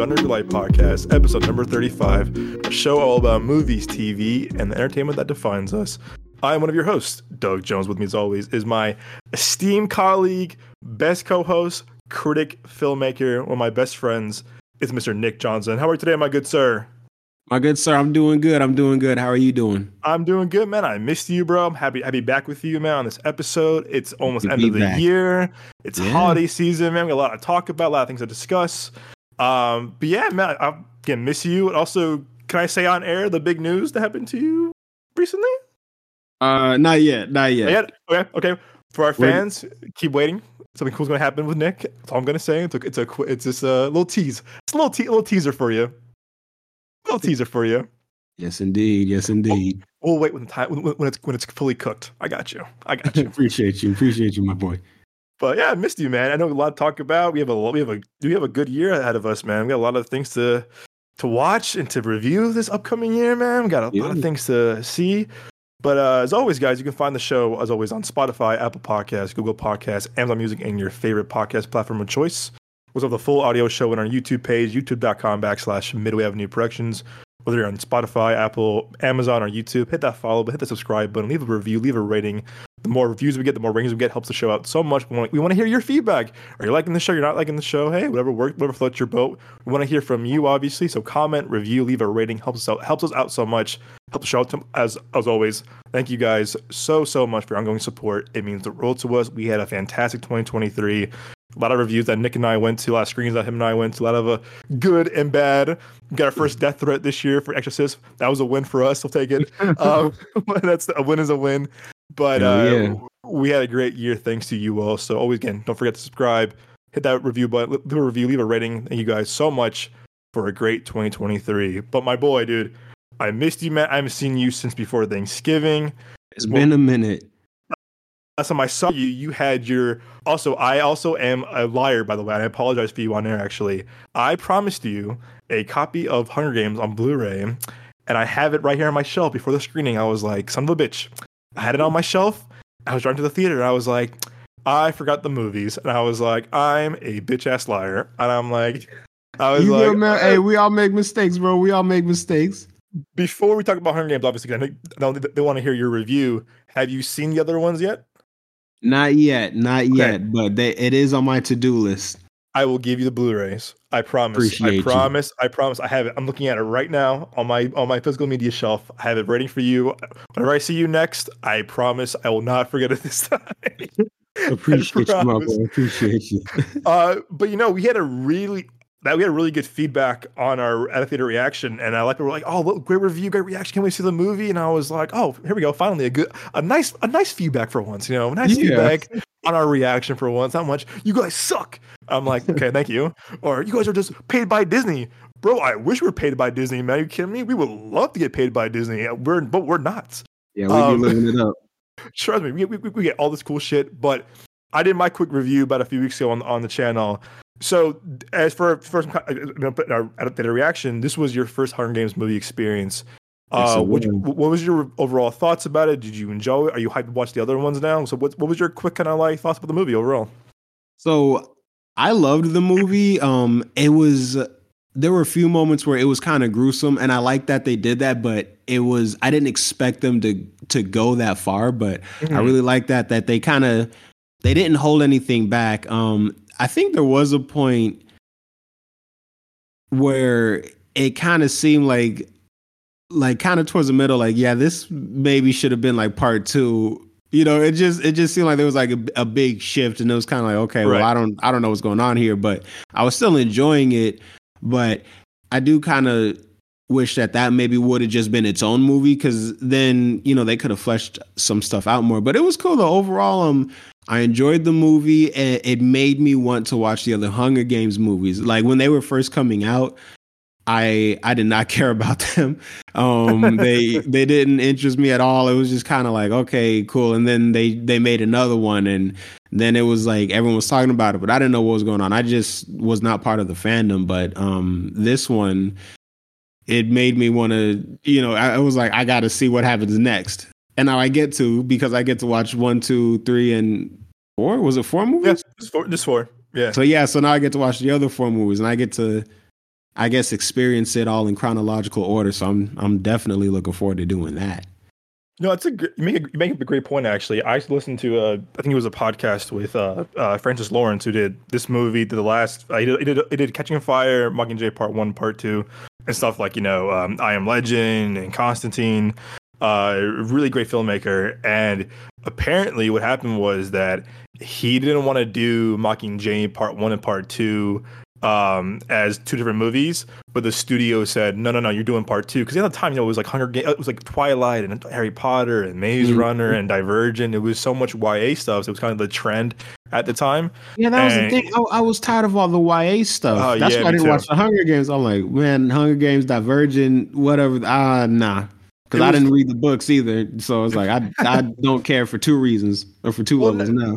on, everybody? Welcome. Welcome to the Light Podcast, episode number 35, a show all about movies, TV, and the entertainment that defines us. I'm one of your hosts, Doug Jones. With me, as always, is my esteemed colleague, best co host, critic, filmmaker, one of my best friends, is Mr. Nick Johnson. How are you today, my good sir? My good sir, I'm doing good. I'm doing good. How are you doing? I'm doing good, man. I missed you, bro. I'm happy happy back with you, man, on this episode. It's almost end of the back. year. It's Yeah. holiday season, man. We got a lot to talk about, a lot of things to discuss. Um, but yeah, man, I, again miss you. And also, can I say on air the big news that happened to you recently? Uh, not yet, not yet. Yeah. Okay. Okay. For our We're- fans, keep waiting. Something cool's gonna happen with Nick. That's all I'm gonna say. It's a, it's a, it's just a little tease. It's a little, te- little teaser for you. A little teaser for you. Yes, indeed. Yes, indeed. We'll wait when the time when, when it's when it's fully cooked. I got you. I got you. appreciate you. Appreciate you, my boy. But yeah, I missed you, man. I know a lot to talk about. We have a we have a we have a good year ahead of us, man. We got a lot of things to to watch and to review this upcoming year, man. We got a lot of things to see. But uh, as always, guys, you can find the show as always on Spotify, Apple Podcasts, Google Podcasts, Amazon Music, and your favorite podcast platform of choice. We also have the full audio show on our YouTube page, youtube.com backslash Midway Avenue Productions. Whether you're on Spotify, Apple, Amazon, or YouTube, hit that follow, but hit the subscribe button, leave a review, leave a rating. The more reviews we get, the more ratings we get, helps the show out so much. We want, we want to hear your feedback. Are you liking the show? You're not liking the show? Hey, whatever worked, whatever floats your boat. We want to hear from you, obviously. So comment, review, leave a rating. Helps us out. Helps us out so much. Helps the show out to, as as always. Thank you guys so so much for your ongoing support. It means the world to us. We had a fantastic 2023. A lot of reviews that Nick and I went to, a lot of screens that him and I went to, a lot of uh, good and bad. We got our first death threat this year for Exorcist. That was a win for us. We'll take it. um, that's a win is a win. But Hell uh, we had a great year thanks to you all. So always again, don't forget to subscribe, hit that review button, leave a review, leave a rating. Thank you guys so much for a great 2023. But my boy, dude, I missed you, man. I haven't seen you since before Thanksgiving. It's been a minute. Last time I saw you, you had your. Also, I also am a liar, by the way. I apologize for you on air. Actually, I promised you a copy of Hunger Games on Blu-ray, and I have it right here on my shelf. Before the screening, I was like, "Son of a bitch!" I had it on my shelf. I was driving to the theater, and I was like, "I forgot the movies," and I was like, "I'm a bitch ass liar," and I'm like, I was You like, man? Uh, hey, we all make mistakes, bro. We all make mistakes. before we talk about Hunger Games, obviously, I know they, they want to hear your review. Have you seen the other ones yet? Not yet, not yet, but they, it is on my to-do list. I will give you the Blu-rays. I promise. Appreciate I you. promise. I promise. I have it. I'm looking at it right now on my on my physical media shelf. I have it waiting for you. Whenever I see you next, I promise I will not forget it this time. Appreciate you, my boy. Appreciate you. uh, but you know, we had a really that we had really good feedback on our at a theater reaction, and I like we were like, oh, great review, great reaction. Can we see the movie? And I was like, oh, here we go, finally a good, a nice, a nice feedback for once. You know, nice Yeah. feedback on our reaction for once. How much you guys suck? I'm like, okay, thank you. Or you guys are just paid by Disney. Bro, I wish we were paid by Disney, man. Are you kidding me? We would love to get paid by Disney. Uh, we're but we're not Yeah, we Um, be living it up. trust me, we, we, we get all this cool shit. But I did my quick review about a few weeks ago on, on the channel. So as for first our at a reaction, this was your first Hunger Games movie experience. Uh, you- was. what was your overall thoughts about it? Did you enjoy it? Are you hyped to watch the other ones now? So what what was your quick kind of like thoughts about the movie overall? So I loved the movie. Um, it was there were a few moments where it was kind of gruesome, and I like that they did that, but it was I didn't expect them to to go that far, but I Mhm. really like that that they kind of they didn't hold anything back. Um, I think there was a point where it kind of seemed like like kind of towards the middle like yeah this maybe should have been like part two. You know it just it just seemed like there was like a, a big shift and it was kind of like okay Right. well i don't i don't know what's going on here but i was still enjoying it. But i do kind of wish that that maybe would have just been its own movie because then you know they could have fleshed some stuff out more. But it was cool though. Overall um i enjoyed the movie and it made me want to watch the other hunger games movies. Like when they were first coming out I I did not care about them. Um, they they didn't interest me at all. It was just kind of like okay, cool. And then they they made another one, and then it was like everyone was talking about it, but I didn't know what was going on. I just was not part of the fandom. But um, this one, it made me want to, you know, I, I was like, I got to see what happens next. And now I get to because I get to watch one, two, three, and four. Was it four movies? Yes, just four. Just four. Yeah. So yeah, so now I get to watch the other four movies, and I get to, I guess, experience it all in chronological order. So I'm I'm definitely looking forward to doing that. No, it's a you make a, you make a great point. Actually, I listened to uh, I think it was a podcast with uh, uh, Francis Lawrence who did this movie. Did the last uh, he did, he did he did Catching Fire, Mockingjay Part One, Part Two, and stuff like you know um, I Am Legend and Constantine. Uh, really great filmmaker. And apparently, what happened was that he didn't want to do Mockingjay Part One and Part Two um as two different movies but the studio said no no no you're doing part two because at the time you know it was like hunger Games, it was like twilight and harry potter and maze Mhm. runner and divergent it was so much ya stuff so it was kind of the trend at the time Yeah, that was the thing. I, I was tired of all the YA stuff. Oh, That's yeah, why I didn't watch the Hunger Games. I'm like, man, Hunger Games, Divergent, whatever. Ah, nah. Because I didn't read the books either. So it's like, I I don't care for two reasons or for two Well, levels now.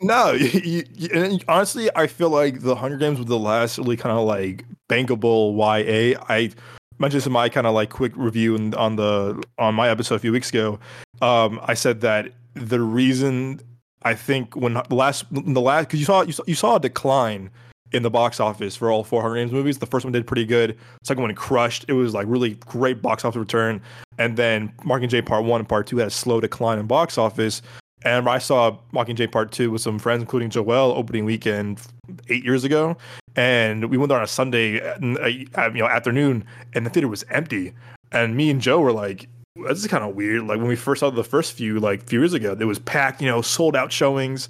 No, you, you, honestly, I feel like the Hunger Games was the last really kind of like bankable YA. I mentioned this in my kind of like quick review in, on the on my episode a few weeks ago. Um, I said that the reason I think when the last the last because you saw you saw you saw a decline in the box office for all four Hunger Games movies. The first one did pretty good. Second one crushed. It was like really great box office return. And then Mockingjay Part One and Part Two had a slow decline in box office. And I saw Mockingjay Part Two with some friends, including Joel, opening weekend eight years ago, and we went there on a Sunday, you know, afternoon, and the theater was empty. And me and Joe were like, "This is kind of weird." Like when we first saw the first few, like few years ago, it was packed, you know, sold out showings.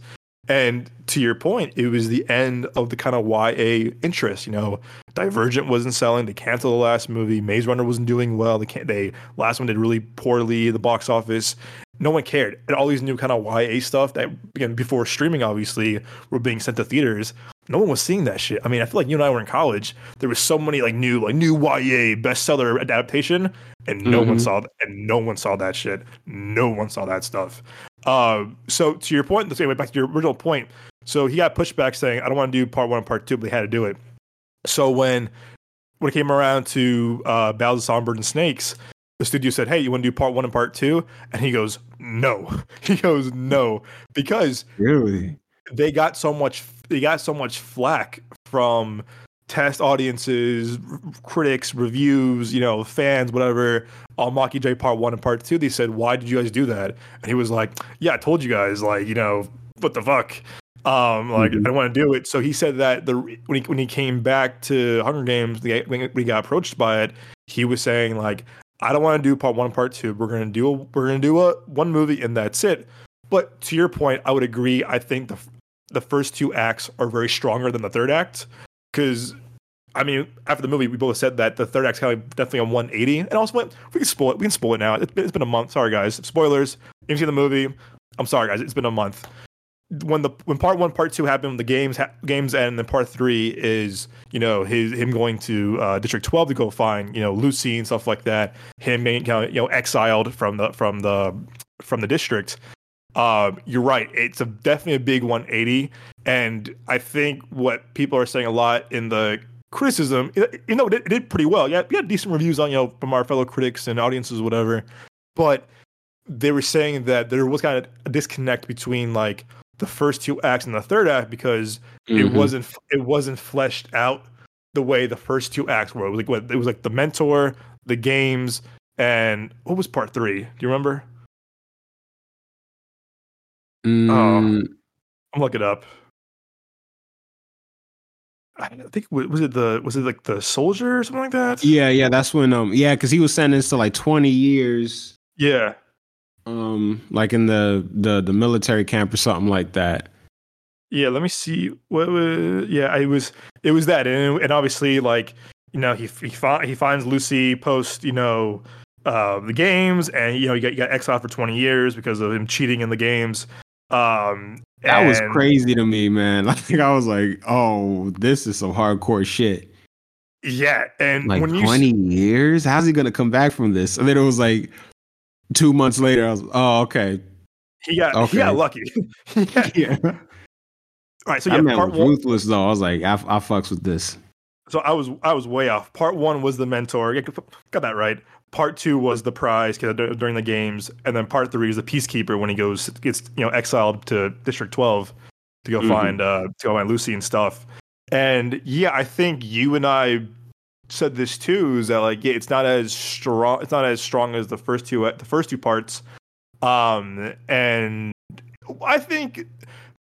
And to your point, it was the end of the kind of YA interest. You know, Divergent wasn't selling. They canceled the last movie. Maze Runner wasn't doing well. They can't. They last one did really poorly at the box office. No one cared. And all these new kind of YA stuff that again before streaming obviously were being sent to theaters. No one was seeing that shit. I mean, I feel like you and I were in college. There was so many like new like new YA bestseller adaptation, and no one Mhm. saw and no one saw that shit. No one saw that stuff. Uh, so to your point, let's say back to your original point. So he got pushback saying, "I don't want to do part one and part two, but they had to do it." So when when it came around to uh, Ballad of Songbird and Snakes, the studio said, "Hey, you want to do part one and part two? And he goes, "No." He goes, "No," because Really? they got so much they got so much flack from test audiences, critics, reviews, you know, fans, whatever, on j Part One and Part Two. They said, "Why did you guys do that?" And he was like, "Yeah, I told you guys, like, you know, what the fuck." Um, like Mhm. I don't want to do it. So he said that the when he when he came back to Hunger Games, the- when he got approached by it, he was saying like, "I don't want to do part one, part two. We're gonna do a, we're gonna do a one movie, and that's it." But to your point, I would agree. I think the the first two acts are very stronger than the third act because I mean, after the movie, we both said that the third act's kind of definitely on 180. And also, we can spoil it. We can spoil it now. It's been, it's been a month. Sorry, guys. Spoilers. If you see the movie, I'm sorry, guys. It's been a month. When the when part one, part two happened, the games ha- games end. And then part three is you know his him going to uh, District 12 to go find you know Lucy and stuff like that. Him being you know exiled from the from the from the district. Um, you're right. It's a definitely a big 180, and I think what people are saying a lot in the criticism, you know, it, it did pretty well. Yeah, we had decent reviews on you know from our fellow critics and audiences, whatever. But they were saying that there was kind of a disconnect between like the first two acts and the third act because it Mhm. wasn't it wasn't fleshed out the way the first two acts were. It was like what it was like the mentor, the games, and what was part three? Do you remember? Mm, I'm looking it up. I think was it the was it like the soldier or something like that? Yeah, yeah, that's when um yeah, because he was sentenced to like twenty years, Yeah. Um, like in the the the military camp or something like that. Yeah, let me see. What was? Yeah, it was. It was that, and, and obviously, like you know, he he, fi- he finds Lucy post, you know, uh, the games, and you know, you got, he got exiled for twenty years because of him cheating in the games. Um, That was crazy to me, man. Like I was like, oh, this is some hardcore shit. Yeah, and Like when you twenty years, how's he gonna come back from this? And then it was like two months later. I was, oh, okay, he got Okay. he got lucky. yeah. yeah. All right, so yeah, man part was one. ruthless though. I was like, I, I fucks with this. So I was I was way off. Part one was the mentor. Yeah, Got that right. Part two was the prize during the games, and then part three is the peacekeeper when he goes gets you know exiled to District Twelve. to go mm-hmm. find uh to go find Lucy and stuff. And yeah, I think you and I said this too is that like yeah, it's not as strong it's not as strong as the first two the first two parts. Um and I think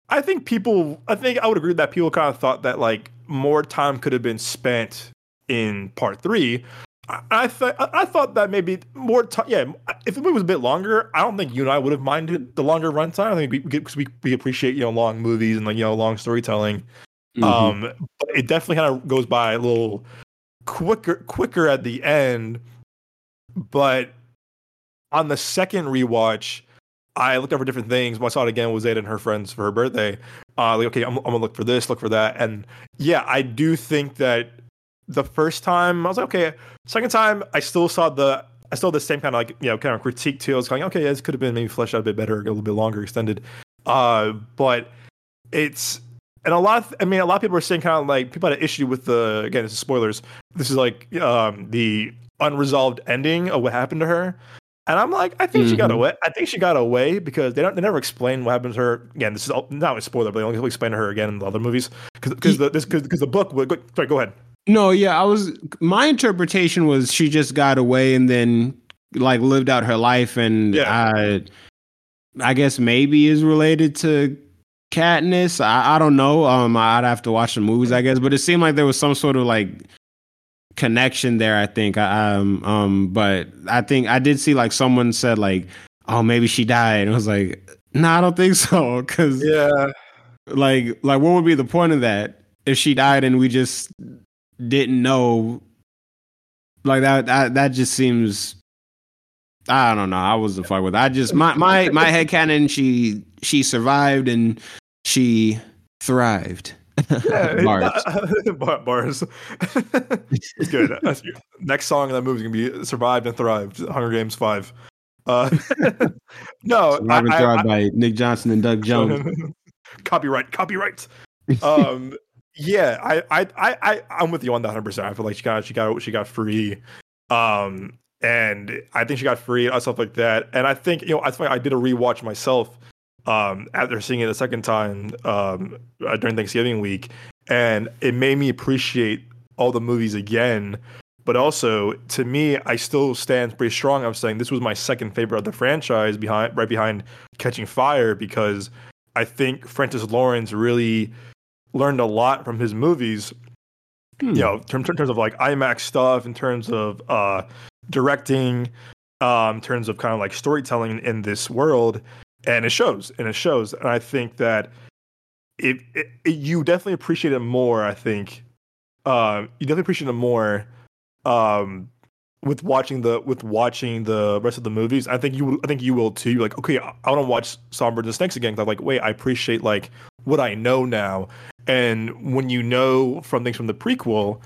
I think people I think I would agree that people kind of thought that like more time could have been spent in part 3 I thought I thought that maybe more time. Yeah, if the movie was a bit longer, I don't think you and I would have minded the longer runtime. I think we because we, we appreciate you know long movies and like you know long storytelling. Mm-hmm. Um, but it definitely kind of goes by a little quicker quicker at the end. But on the second rewatch, I looked over different things. When I saw it again with Zeta and her friends for her birthday. Uh, like okay, I'm, I'm gonna look for this, look for that, and yeah, I do think that the first time I was like, okay. Second time, I still saw the I still the same kind of like you know kind of critique too. I was going, okay, yeah, this could have been maybe fleshed out a bit better, a little bit longer, extended. Uh, but it's and a lot. Of, I mean, a lot of people are saying kind of like people had an issue with the again. This is spoilers. This is like um the unresolved ending of what happened to her. And I'm like, I think mm-hmm. she got mm-hmm. away. I think she got away because they don't. They never explain what happened to her. Again, this is all, not a spoiler, but they only explain to her again in the other movies because the this because the book. Would, go, sorry, go ahead. No, yeah, I was. My interpretation was she just got away and then like lived out her life, and yeah. I, I guess maybe is related to Katniss. I, I don't know. Um, I'd have to watch the movies, I guess, but it seemed like there was some sort of like connection there. I think. Um, um, but I think I did see like someone said like, oh, maybe she died, and I was like, no, nah, I don't think so, because yeah, like, like what would be the point of that? If she died and we just didn't know like that that that just seems I don't know. I was the fuck with. It. I just my my my head canon. She she survived and she thrived. Yeah, bars. bars. it's good. Next song in that movie is gonna be "Survived and Thrived." Hunger Games Five. Uh, no, Survived and Thrived by Nick Johnson and Doug Jones. copyright, copyright. Um, yeah, I, I, I, I, am with you on that 100. percent I feel like she got, she got, she got free, um, and I think she got free and stuff like that. And I think, you know, I think I did a rewatch myself, um, after seeing it a second time, um, uh, during Thanksgiving week, and it made me appreciate all the movies again. But also, to me, I still stand pretty strong. I'm saying this was my second favorite of the franchise, behind right behind Catching Fire, because I think Francis Lawrence really learned a lot from his movies. Hmm. You know, in terms, in terms of like IMAX stuff, in terms of uh, directing, um, in terms of kind of like storytelling in this world, and it shows, and it shows. And I think that it, it, it you definitely appreciate it more. I think uh, you definitely appreciate it more um, with watching the with watching the rest of the movies. I think you I think you will too. You're like, okay, I, I want to watch Songbirds and the Snakes again. Cause I'm like, wait, I appreciate like what I know now, and when you know from things from the prequel,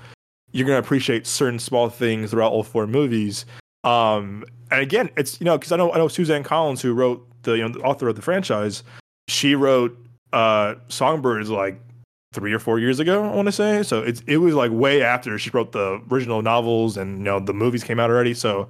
you're gonna appreciate certain small things throughout all four movies. Um, and again, it's you know because I know I know Suzanne Collins who wrote the you know the author of the franchise. She wrote uh Songbirds like three or four years ago. I want to say so. It's it was like way after she wrote the original novels and you know the movies came out already. So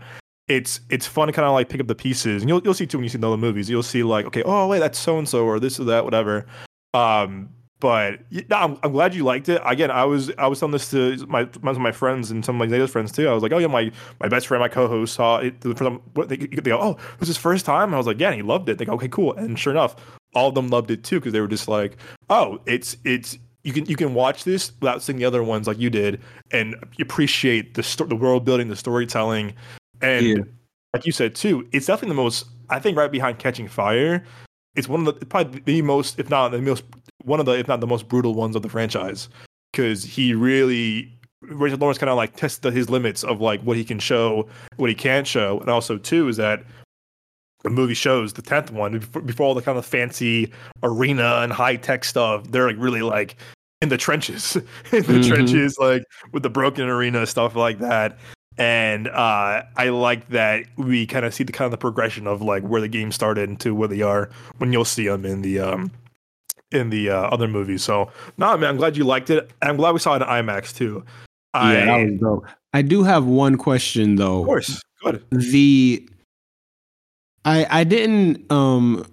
it's it's fun to kind of like pick up the pieces and you'll you'll see too when you see the other movies. You'll see like okay, oh wait, that's so and so or this or that, whatever. Um, but I'm, I'm glad you liked it. Again, I was I was telling this to my my, my friends and some of my latest friends too. I was like, oh yeah, my, my best friend, my co-host saw it for them. What they, they go, oh, it was his first time. I was like, yeah, and he loved it. They go, okay, cool. And sure enough, all of them loved it too because they were just like, oh, it's it's you can you can watch this without seeing the other ones like you did and appreciate the sto- the world building, the storytelling, and yeah. like you said too, it's definitely the most. I think right behind Catching Fire, it's one of the probably the most, if not the most one of the, if not the most brutal ones of the franchise, because he really Richard Lawrence kind of like tested his limits of like what he can show, what he can't show, and also too is that the movie shows the tenth one before, before all the kind of fancy arena and high tech stuff. They're like really like in the trenches, in the mm-hmm. trenches, like with the broken arena stuff like that. And uh, I like that we kind of see the kind of the progression of like where the game started to where they are when you'll see them in the um, in the uh, other movies. So, nah, man, I'm glad you liked it. I'm glad we saw it in IMAX too. I, yeah, that was dope. I do have one question though. Of course, good. The I I didn't um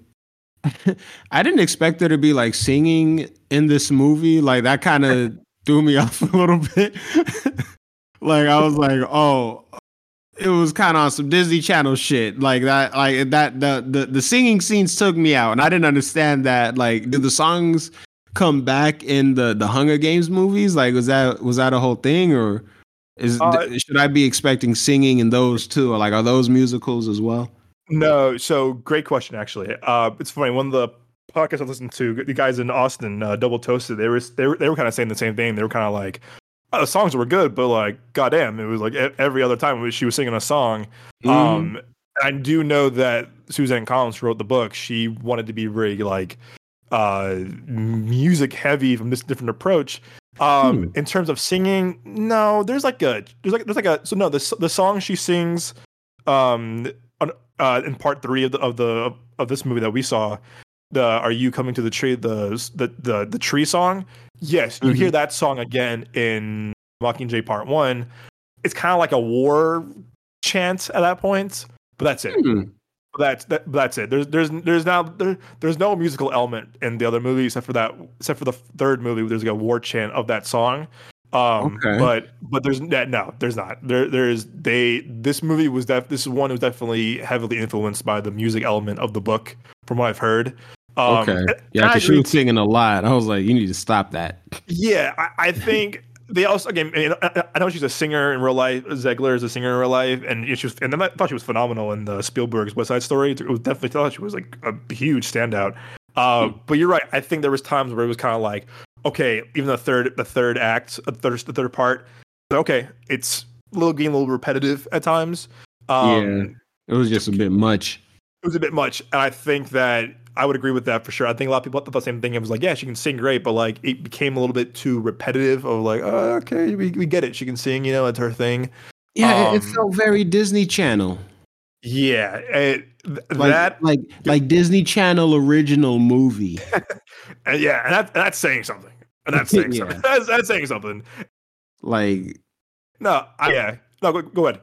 I didn't expect there to be like singing in this movie. Like that kind of threw me off a little bit. like I was like, oh, it was kind of on some Disney Channel shit. Like that, like that. The, the the singing scenes took me out, and I didn't understand that. Like, did the songs come back in the the Hunger Games movies? Like, was that was that a whole thing, or is uh, should I be expecting singing in those too? Or like, are those musicals as well? No. So great question, actually. Uh, it's funny. One of the podcasts I listened to, the guys in Austin, uh, Double Toasted, they were they were they were kind of saying the same thing. They were kind of like, the songs were good, but like, goddamn, it was like every other time she was singing a song. Mm-hmm. Um, I do know that Suzanne Collins wrote the book. She wanted to be very like uh music heavy from this different approach. Um, hmm. in terms of singing, no, there's like a there's like there's like a so no the the song she sings um on, uh in part three of the of the of this movie that we saw the "Are You Coming to the Tree" the the the, the tree song. Yes, you mm-hmm. hear that song again in Mockingjay Part One. It's kind of like a war chant at that point, but that's it. Mm. That's that, that's it. There's there's there's now there, there's no musical element in the other movie except for that except for the third movie. There's like a war chant of that song. Um, okay. but but there's no, there's not. There there's they this movie was def this one was definitely heavily influenced by the music element of the book from what I've heard. Um, okay. Yeah, because she was singing a lot. I was like, you need to stop that. Yeah, I, I think they also again. I, I, know she's a singer in real life. Zegler is a singer in real life, and she was. And then I thought she was phenomenal in the Spielberg's West Side Story. It was definitely thought she was like a huge standout. Uh, but you're right. I think there was times where it was kind of like, okay, even the third, the third act, the third, the third part. Okay, it's a little getting a little repetitive at times. Um, yeah, it was just a bit much. It was a bit much, and I think that I would agree with that for sure. I think a lot of people thought the same thing. It was like, yeah, she can sing great, but like it became a little bit too repetitive. Of like, oh, okay, we, we get it. She can sing, you know, it's her thing. Yeah, um, it felt very Disney Channel. Yeah, it, th- like, that like like Disney Channel original movie. and yeah, and that, that's saying something. And that's saying yeah. something. That's, that's saying something. Like, no, I, yeah, no, go, go ahead.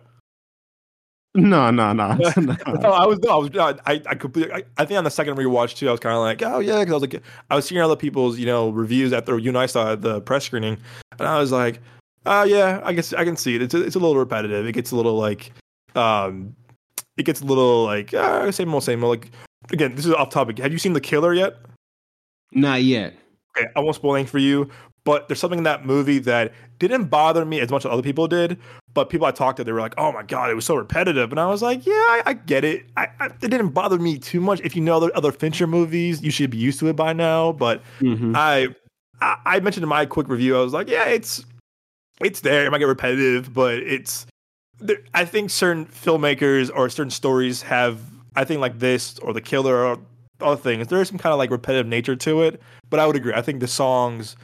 No, no, no. no. I was no, I was I I completely I, I, think on the second rewatch too, I was kind of like, oh yeah, because I was like, I was seeing other people's you know reviews after you and I saw the press screening, and I was like, oh yeah, I guess I can see it. It's a, it's a little repetitive. It gets a little like, um, it gets a little like uh, same old same old. Like again, this is off topic. Have you seen The Killer yet? Not yet. Okay, I won't spoil anything for you, but there's something in that movie that didn't bother me as much as other people did. But people I talked to, they were like, "Oh my god, it was so repetitive," and I was like, "Yeah, I, I get it. I, I, it didn't bother me too much. If you know other, other Fincher movies, you should be used to it by now." But mm-hmm. I, I, I mentioned in my quick review, I was like, "Yeah, it's it's there. It might get repetitive, but it's." There, I think certain filmmakers or certain stories have, I think like this or The Killer or other things. There is some kind of like repetitive nature to it, but I would agree. I think the songs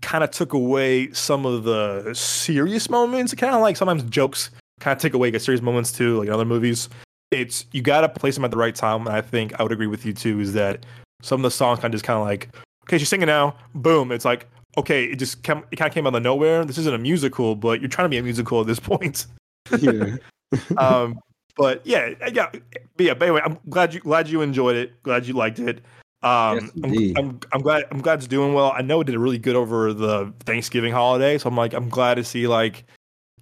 kind of took away some of the serious moments. Kind of like sometimes jokes kind of take away serious moments too, like in other movies. It's you got to place them at the right time. And I think I would agree with you too. Is that some of the songs kind of just kind of like, okay, she's singing now, boom. It's like, okay, it just came, it kind of came out of nowhere. This isn't a musical, but you're trying to be a musical at this point. yeah. um, but yeah, yeah, but yeah. But anyway, I'm glad you glad you enjoyed it. Glad you liked it. Um, yes, I'm, I'm, I'm glad I'm glad it's doing well. I know it did really good over the Thanksgiving holiday, so I'm like I'm glad to see like.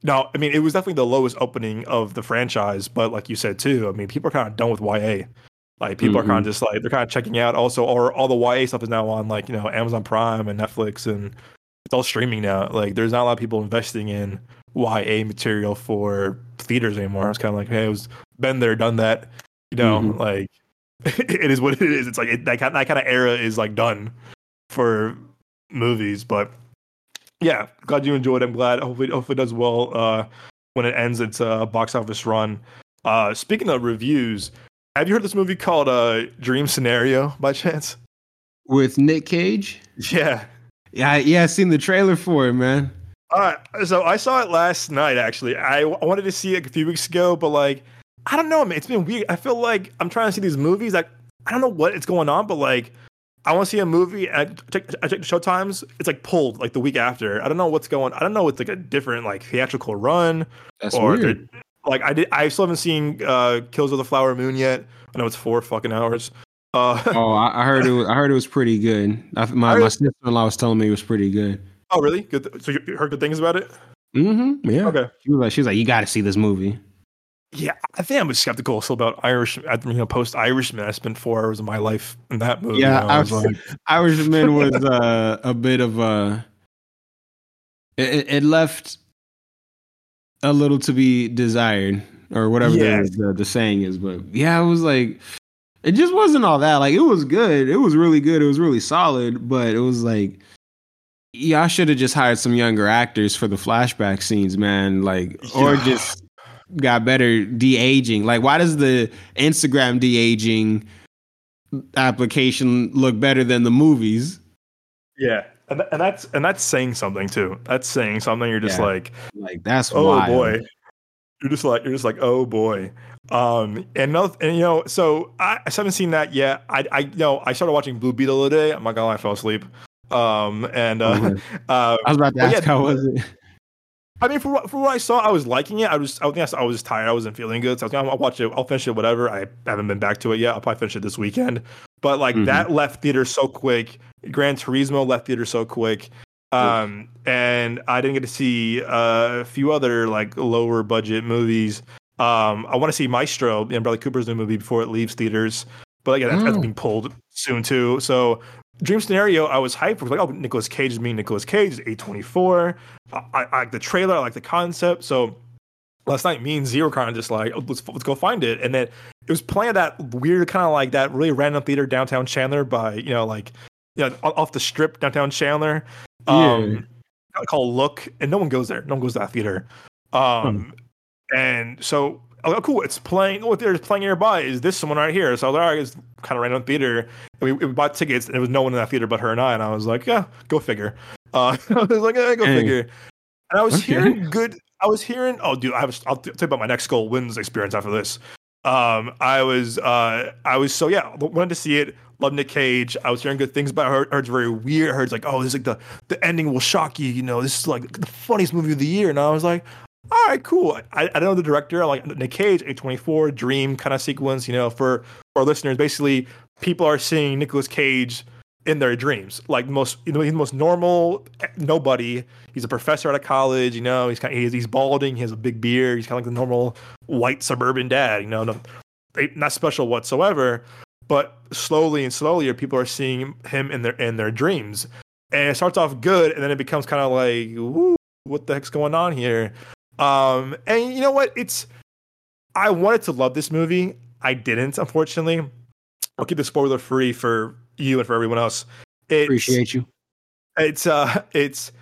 No, I mean it was definitely the lowest opening of the franchise, but like you said too, I mean people are kind of done with YA. Like people mm-hmm. are kind of just like they're kind of checking out. Also, or all the YA stuff is now on like you know Amazon Prime and Netflix, and it's all streaming now. Like there's not a lot of people investing in YA material for theaters anymore. It's kind of like hey, it was been there, done that. You know, mm-hmm. like it is what it is. It's like it, that kind that kind of era is like done for movies. But yeah, glad you enjoyed. I'm glad. Hopefully, hopefully it does well uh, when it ends its uh, box office run. Uh, speaking of reviews, have you heard this movie called uh, Dream Scenario by chance? With Nick Cage? Yeah. Yeah, yeah, I seen the trailer for it, man. All right, so I saw it last night. Actually, I, I wanted to see it a few weeks ago, but like I don't know, man. It's been weird. I feel like I'm trying to see these movies. Like I don't know what it's going on, but like I want to see a movie. And I check, I check the showtimes. It's like pulled like the week after. I don't know what's going. On. I don't know. It's like a different like theatrical run. That's or weird. Like I did. I still haven't seen uh, Kills of the Flower Moon yet. I know it's four fucking hours. Uh, oh, I, I, heard it. Was, I heard it was pretty good. I, my my sister in law was telling me it was pretty good. Oh, really? Good. Th- so you heard good things about it? Mm-hmm. Yeah. Okay. She was like, she was like, you got to see this movie. Yeah, I think I'm skeptical still about Irish. You know, post Irishman. I spent four hours of my life in that movie. Yeah, you know, I was, like, Irishman was uh, a bit of a. It, it, left a little to be desired, or whatever yeah. the, the saying is. But yeah, it was like it just wasn't all that. Like it was good. It was really good. It was really solid. But it was like yeah, I should have just hired some younger actors for the flashback scenes, man. Like, or just got better de aging. Like, why does the Instagram de aging application look better than the movies? Yeah, and and that's and that's saying something too. That's saying something. You're just yeah. like, like that's oh wild. boy. You're just like you're just like oh boy. Um and another and you know so I, I haven't seen that yet. I I you know I started watching Blue Beetle today. I'm not gonna lie, I fell asleep. Um, and uh, uh, I was about to ask yeah, how was it. I mean, for for what I saw, I was liking it. I was, I think I was tired. I wasn't feeling good. So I was like, I'll watch it. I'll finish it. Whatever. I haven't been back to it yet. I'll probably finish it this weekend. But like mm-hmm. that left theater so quick. Gran Turismo left theater so quick. Um, and I didn't get to see uh, a few other like lower budget movies. Um, I want to see Maestro, know, Bradley Cooper's new movie before it leaves theaters. But yeah, that's, oh. that's being pulled soon too. So Dream Scenario, I was hyped. I was like, oh, Nicolas Cage is me. Nicolas Cage is A24. I, I, I, like the trailer. I like the concept. So last night, me and Zeta kind of just like, oh, let's let's go find it. And then it was playing that weird kind of like that really random theater downtown Chandler by you know like you know off the strip downtown Chandler. Um, yeah. called Look, and no one goes there. No one goes to that theater. Um, hmm. and so oh, cool, it's playing. Oh, they're playing nearby is this someone right here. So I was like, all right, it's kind of random theater. And we, we, bought tickets, and there was no one in that theater but her and I. And I was like, yeah, go figure. Uh, I was like, yeah, go hey. figure. And I was okay. hearing good. I was hearing. Oh, dude, I was. I'll tell you about my next goal wins experience after this. Um, I was. Uh, I was so yeah. Wanted to see it. Love Nick Cage. I was hearing good things about her. Heard it's very weird. Heard it's like, oh, this is like the the ending will shock you. You know, this is like the funniest movie of the year. And I was like, all right, cool. I, I don't know the director. Like Nick Cage, A24, Dream kind of sequence. You know, for, for our listeners, basically, people are seeing Nicolas Cage in their dreams. Like most, you know, he's the most normal eh, nobody. He's a professor at a college. You know, he's kind of, he's, he's balding. He has a big beard. He's kind of like the normal white suburban dad. You know, no, not special whatsoever. But slowly and slowly, people are seeing him in their in their dreams, and it starts off good, and then it becomes kind of like, what the heck's going on here? Um, and you know what? It's I wanted to love this movie. I didn't, unfortunately. I'll keep the spoiler free for you and for everyone else. It's, Appreciate you. It's uh, it's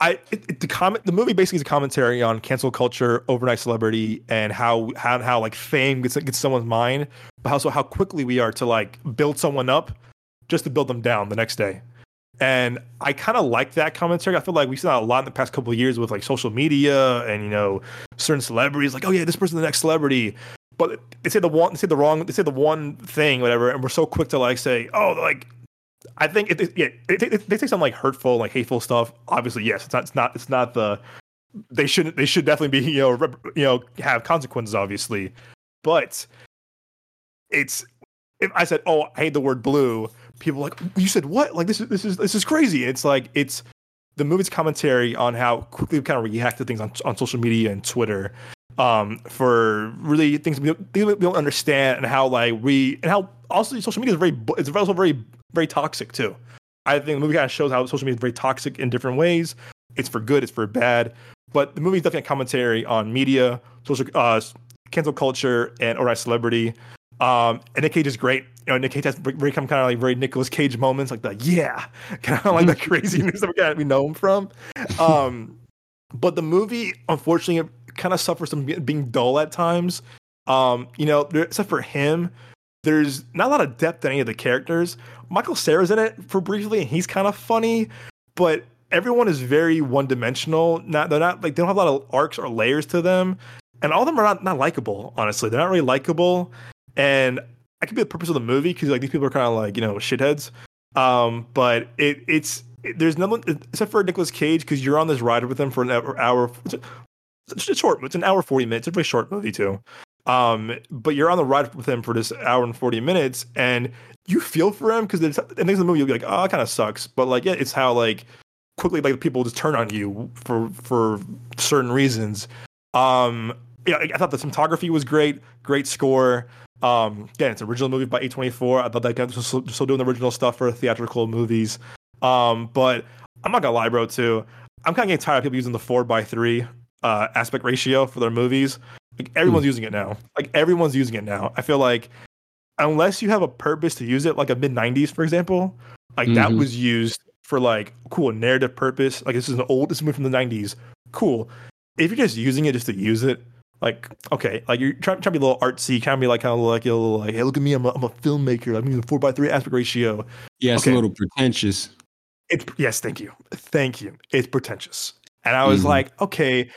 I it, it, the comment the movie basically is a commentary on cancel culture, overnight celebrity, and how how how like fame gets gets someone's mind, but also how quickly we are to like build someone up just to build them down the next day. And I kind of like that commentary. I feel like we've seen that a lot in the past couple of years with like social media and you know certain celebrities, like oh yeah, this person's the next celebrity. But they say the one, they say the wrong, they say the one thing, whatever, and we're so quick to like say, oh, like I think it, yeah, it, it, they say some like hurtful, like hateful stuff. Obviously, yes, it's not, it's not, it's not the. They shouldn't. They should definitely be, you know, rep, you know, have consequences, obviously, but it's. If I said, "Oh, I hate the word blue," people like you said what? Like this is this is this is crazy. It's like it's the movie's commentary on how quickly we kind of react to things on, on social media and twitter um, for really things we don't, we don't understand and how like we and how also social media is very it's also very very toxic too. I think the movie kind of shows how social media is very toxic in different ways. It's for good it's for bad but the movie is definitely a commentary on media social uh, cancel culture and or celebrity um, and Nick Cage is great. You know, Nick Cage has very kind of like very Nicolas Cage moments, like the yeah, kind of like the craziness that we know him from. Um, but the movie, unfortunately, kind of suffers from being dull at times. Um, you know, there, except for him, there's not a lot of depth in any of the characters. Michael Cera's in it for briefly, and he's kind of funny, but everyone is very one dimensional. Not they're not like they don't have a lot of arcs or layers to them, and all of them are not not likable. Honestly, they're not really likable and I could be the purpose of the movie because like these people are kind of like you know shitheads. Um, but it it's it, there's no one except for Nicolas Cage because you're on this ride with him for an hour. It's, a, short. It's an hour forty minutes. It's a very short movie too. Um, but you're on the ride with him for this hour and 40 minutes, and you feel for him because and things in the movie you'll be like, oh, that kind of sucks. But like, yeah, it's how like quickly like people just turn on you for for certain reasons. Um, yeah, I thought the cinematography was great, great score. Um, again, it's an original movie by A24. I thought that guys were still, still doing the original stuff for theatrical movies. Um, but I'm not gonna lie, bro. Too, I'm kind of getting tired of people using the four by three uh, aspect ratio for their movies. Like everyone's mm. using it now. Like everyone's using it now. I feel like unless you have a purpose to use it, like a mid '90s, for example, like mm-hmm. that was used for like cool narrative purpose. Like this is an old, this is movie from the '90s. Cool. If you're just using it just to use it, like okay, like you're trying, trying to be a little artsy, kind of be like kind of like a little like, hey, look at me, I'm a, I'm a filmmaker. I'm using four by three aspect ratio. Yeah, it's okay. a little pretentious. It's yes, thank you, thank you. It's pretentious, and I was mm-hmm. like, okay,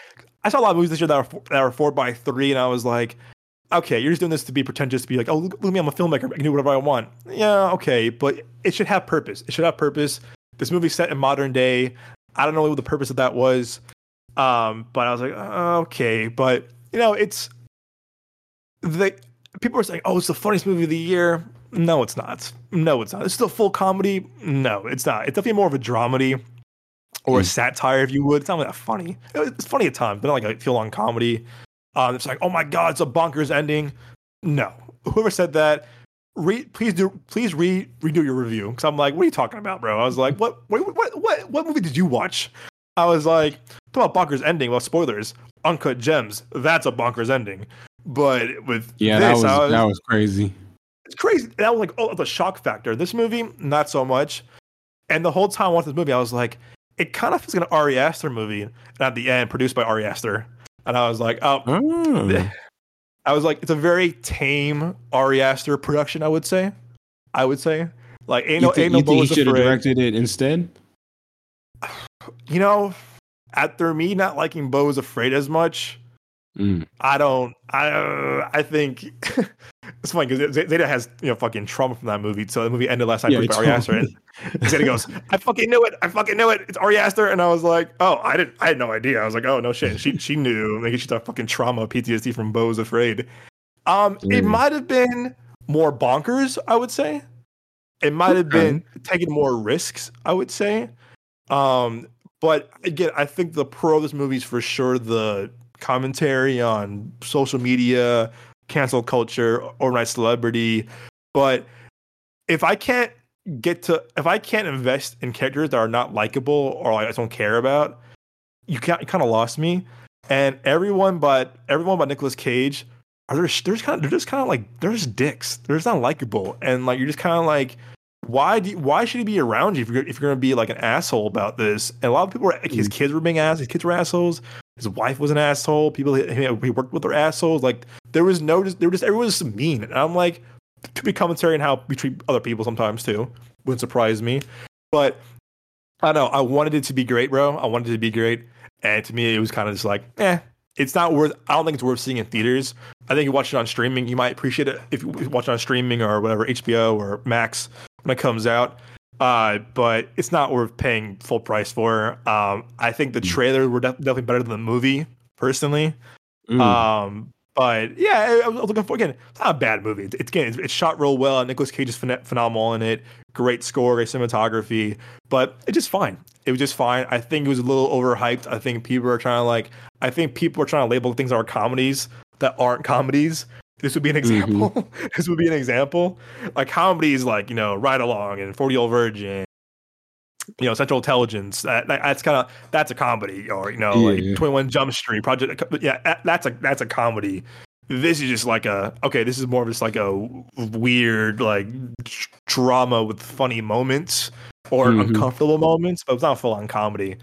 I saw a lot of movies this year that are that are four by three, and I was like, okay, you're just doing this to be pretentious, to be like, oh, look, look at me, I'm a filmmaker, I can do whatever I want. Yeah, okay, but it should have purpose. It should have purpose. This movie's set in modern day. I don't know what the purpose of that was, um, but I was like, okay, but you know, it's the people are saying, oh, it's the funniest movie of the year. No, it's not. No, it's not. It's still full comedy. No, it's not. It's definitely more of a dramedy or a mm. satire, if you would. It's not that funny. It's funny at times, but not like a feel on comedy. Um, it's like, oh my god, it's a bonkers ending. No, whoever said that, re- please do, please re- redo your review. Because I'm like, what are you talking about, bro? I was like, what, what, what, what, what movie did you watch? I was like, talk about bonkers ending. Well, spoilers, uncut gems. That's a bonkers ending. But with yeah, this, that was, was that was crazy. It's crazy. That was like oh, the shock factor. This movie, not so much. And the whole time I watched this movie, I was like, it kind of feels like an Ari Aster movie. And at the end, produced by Ari Aster. And I was like, oh. oh. I was like, it's a very tame Ari Aster production, I would say. I would say. Like, ain't you no, think, ain't no you think he should have directed it instead? You know, after me not liking Beau is Afraid as much, Mm. I don't. I uh, I think it's funny because Zeta has you know fucking trauma from that movie. So the movie ended last night yeah, with Ari Aster, and Zeta goes, "I fucking knew it. I fucking knew it. It's Ari Aster." And I was like, "Oh, I didn't. I had no idea." I was like, "Oh no shit." She she knew. Maybe she's got fucking trauma, PTSD from Beau's Afraid. Um, mm. it might have been more bonkers. I would say it might have been taking more risks. I would say. Um, but again, I think the pro of this movie is for sure the commentary on social media, cancel culture, overnight celebrity. But if I can't get to, if I can't invest in characters that are not likable or I don't care about, you, you kind of lost me. And everyone but everyone but Nicolas Cage are there, there's kind of they're just kind of like they're just dicks. They're just not likable, and like you're just kind of like why do you, why should he be around you if you're if you're gonna be like an asshole about this? And a lot of people were like his mm. kids were being ass, his kids were assholes. His wife was an asshole. People he, he worked with were assholes. Like there was no, there was just everyone was just mean. And I'm like, to be commentary on how we treat other people sometimes too. Wouldn't surprise me. But I don't know. I wanted it to be great, bro. I wanted it to be great. And to me, it was kind of just like, eh, it's not worth. I don't think it's worth seeing in theaters. I think you watch it on streaming. You might appreciate it if you watch it on streaming or whatever, HBO or Max when it comes out. Uh, but it's not worth paying full price for. Um, I think the mm. trailer were def- definitely better than the movie, personally. Mm. Um, but yeah, I was looking for again. It's not a bad movie. It's, again, it's, it's shot real well. Nicolas Cage is phen- phenomenal in it. Great score, great cinematography. But it's just fine. It was just fine. I think it was a little overhyped. I think people are trying to like. I think people are trying to label things that are comedies that aren't comedies. This would be an mm-hmm. example. Mm-hmm. this would be an example. Like comedies, like you know, Ride Along and Forty Year Old Virgin, you know, Central Intelligence. That, that's kind of that's a comedy, or you know, yeah, like Twenty One Jump Street, Project. Yeah, that's a that's a comedy. This is just like a okay. This is more of just like a weird like drama with funny moments or mm-hmm. uncomfortable moments, but it's not full on comedy.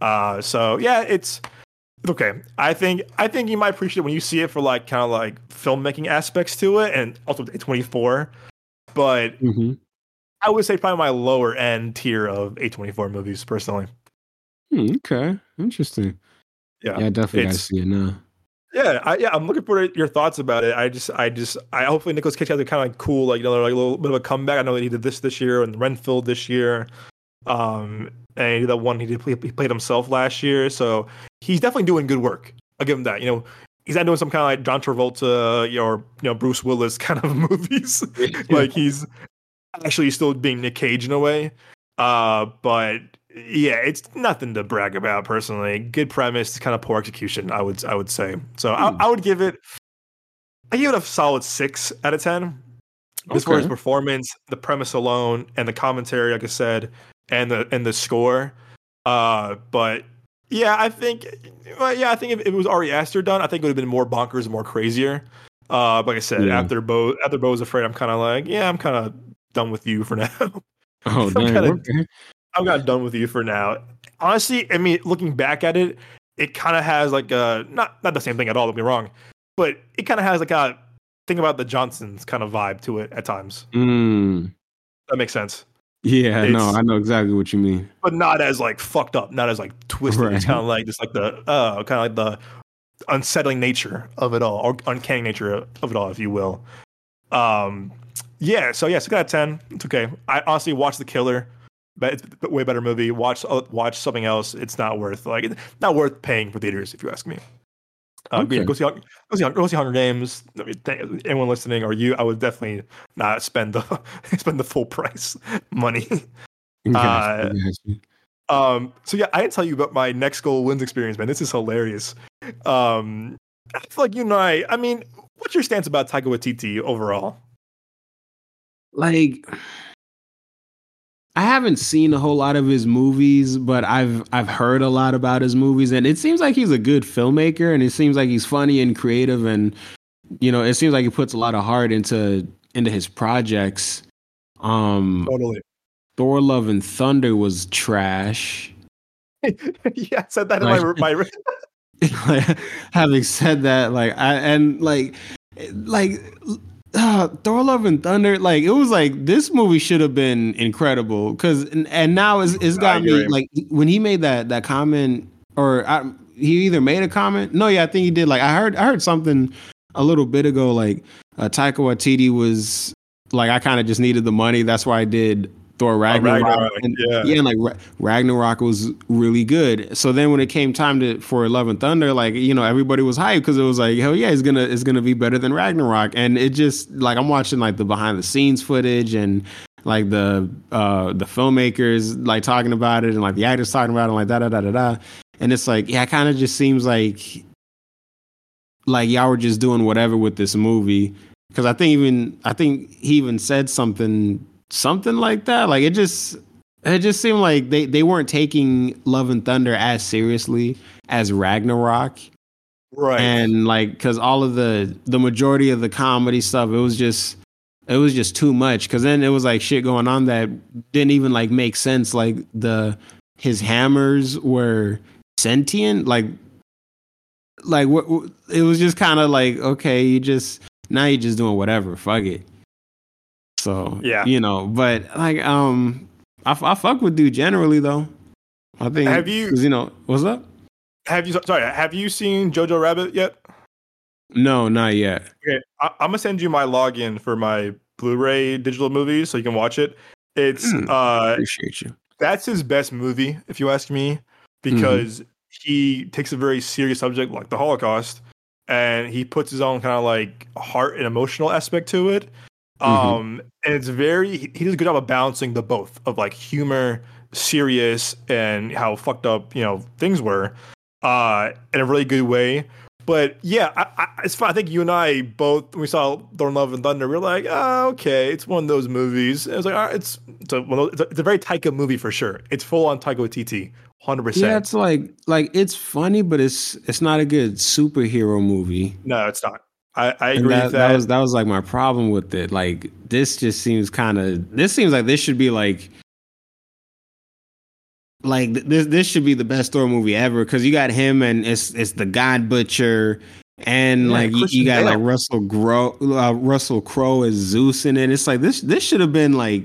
Uh, so yeah, it's okay. I think I think you might appreciate it when you see it for like kind of like filmmaking aspects to it, and also A twenty four. But mm-hmm. I would say probably my lower end tier of A twenty four movies personally. Hmm, okay, interesting. Yeah, yeah, definitely gotta see it now. Yeah, I, yeah, I'm looking for your thoughts about it. I just, I just, I hopefully Nicolas Cage has a kind of like cool, like you know, like a little bit of a comeback. I know that he did this this year and Renfield this year. Um, and he did that one he did he played himself last year, so he's definitely doing good work. I'll give him that. You know, he's not doing some kind of like John Travolta or you know Bruce Willis kind of movies. like he's actually still being Nick Cage in a way. Uh, but yeah, it's nothing to brag about personally. Good premise, kind of poor execution. I would I would say. So I, I would give it. I give it a solid six out of ten. As far as performance, the premise alone, and the commentary, like I said, and the and the score. Uh, but yeah, I think, well, yeah, I think if it was Ari Aster done, I think it would have been more bonkers, and more crazier. Uh, like I said, Yeah. after Beau, after Beau was afraid, I'm kind of like, yeah, I'm kind of done with you for now. Oh, damn. kinda- okay. I'm kind of done with you for now. Honestly, I mean, looking back at it, it kind of has like a not not the same thing at all. Don't be wrong, but it kind of has like a thing about the Johnsons kind of vibe to it at times. Mm. That makes sense, Yeah, no, I know exactly what you mean. but not as like fucked up, not as like twisted. It's kind of like just like the uh, kind of like the unsettling nature of it all, or uncanny nature of it all, if you will. Um, yeah. So yeah, six out of ten. It's okay. I honestly watched The Killer, but it's a way better movie. Watch uh, watch something else. It's not worth like it's not worth paying for theaters if you ask me. Uh, yeah, Okay. go see go see go see Hunger Games. I mean, Anyone listening or you, I would definitely not spend the spend the full price money. Gotcha, Uh, gotcha. Um, so yeah, I didn't tell you about my next goal wins experience, man. This is hilarious. Um, I feel like you and I. I mean, what's your stance about Taika Waititi overall? like I haven't seen a whole lot of his movies, but I've I've heard a lot about his movies, and it seems like he's a good filmmaker, and it seems like he's funny and creative, and you know, it seems like he puts a lot of heart into into his projects. Um, Totally. Thor: Love and Thunder was trash. yeah, I said that in my, my having said that, like I and like like uh, Thor: Love and Thunder, like it was like this movie should have been incredible because and, and now it's, it's got me like when he made that that comment or I, he either made a comment. No, yeah, I think he did. Like I heard I heard something a little bit ago. Like uh, Taika Waititi was like I kind of just needed the money. That's why I did Thor Ragnarok. Oh, Ragnarok, and, yeah. yeah, and like Ragnarok was really good. So then when it came time to for Love and Thunder, like you know everybody was hyped because it was like hell yeah, it's gonna it's gonna be better than Ragnarok. And it just like I'm watching like the behind the scenes footage and like the uh the filmmakers like talking about it and like the actors talking about it and like da da da da da. And it's like yeah, it kind of just seems like like y'all were just doing whatever with this movie because I think even I think he even said something something like that. Like it just it just seemed like they they weren't taking Love and Thunder as seriously as Ragnarok, right. and like because all of the the majority of the comedy stuff, it was just it was just too much. Because then it was like shit going on that didn't even like make sense. Like the his hammers were sentient, like like what what- it was just kind of like okay, you just now you're just doing whatever, fuck it. So Yeah. you know, but like um, I, I fuck with dude generally though. I think Have you- you know what's up? have you sorry? Have you seen Jojo Rabbit yet? No, not yet. Okay, I, I'm gonna send you my login for my Blu-ray digital movies so you can watch it. It's Hmm. uh Appreciate you. that's his best movie, if you ask me, because he takes a very serious subject like the Holocaust, and he puts his own kind of like heart and emotional aspect to it. Um, and it's very he does a good job of balancing the both of like humor, serious, and how fucked up you know things were, uh, in a really good way. But yeah, I, I, it's fun. I think you and I both when we saw Thor: Love and Thunder, we are like, oh, okay, it's one of those movies. It was like, all right, it's it's a, one of those- it's a, it's a very Taika movie for sure. It's full on Taika Waititi, hundred percent. Yeah, it's like like it's funny, but it's it's not a good superhero movie. No, it's not. I, I agree that, with that that. was that was like my problem with it. Like this just seems kind of this seems like this should be like like this this should be the best Thor movie ever because you got him and it's it's the God Butcher and Yeah, like you, you got like Russell Crowe uh, Russell Crowe as Zeus in it. It's like this this should have been like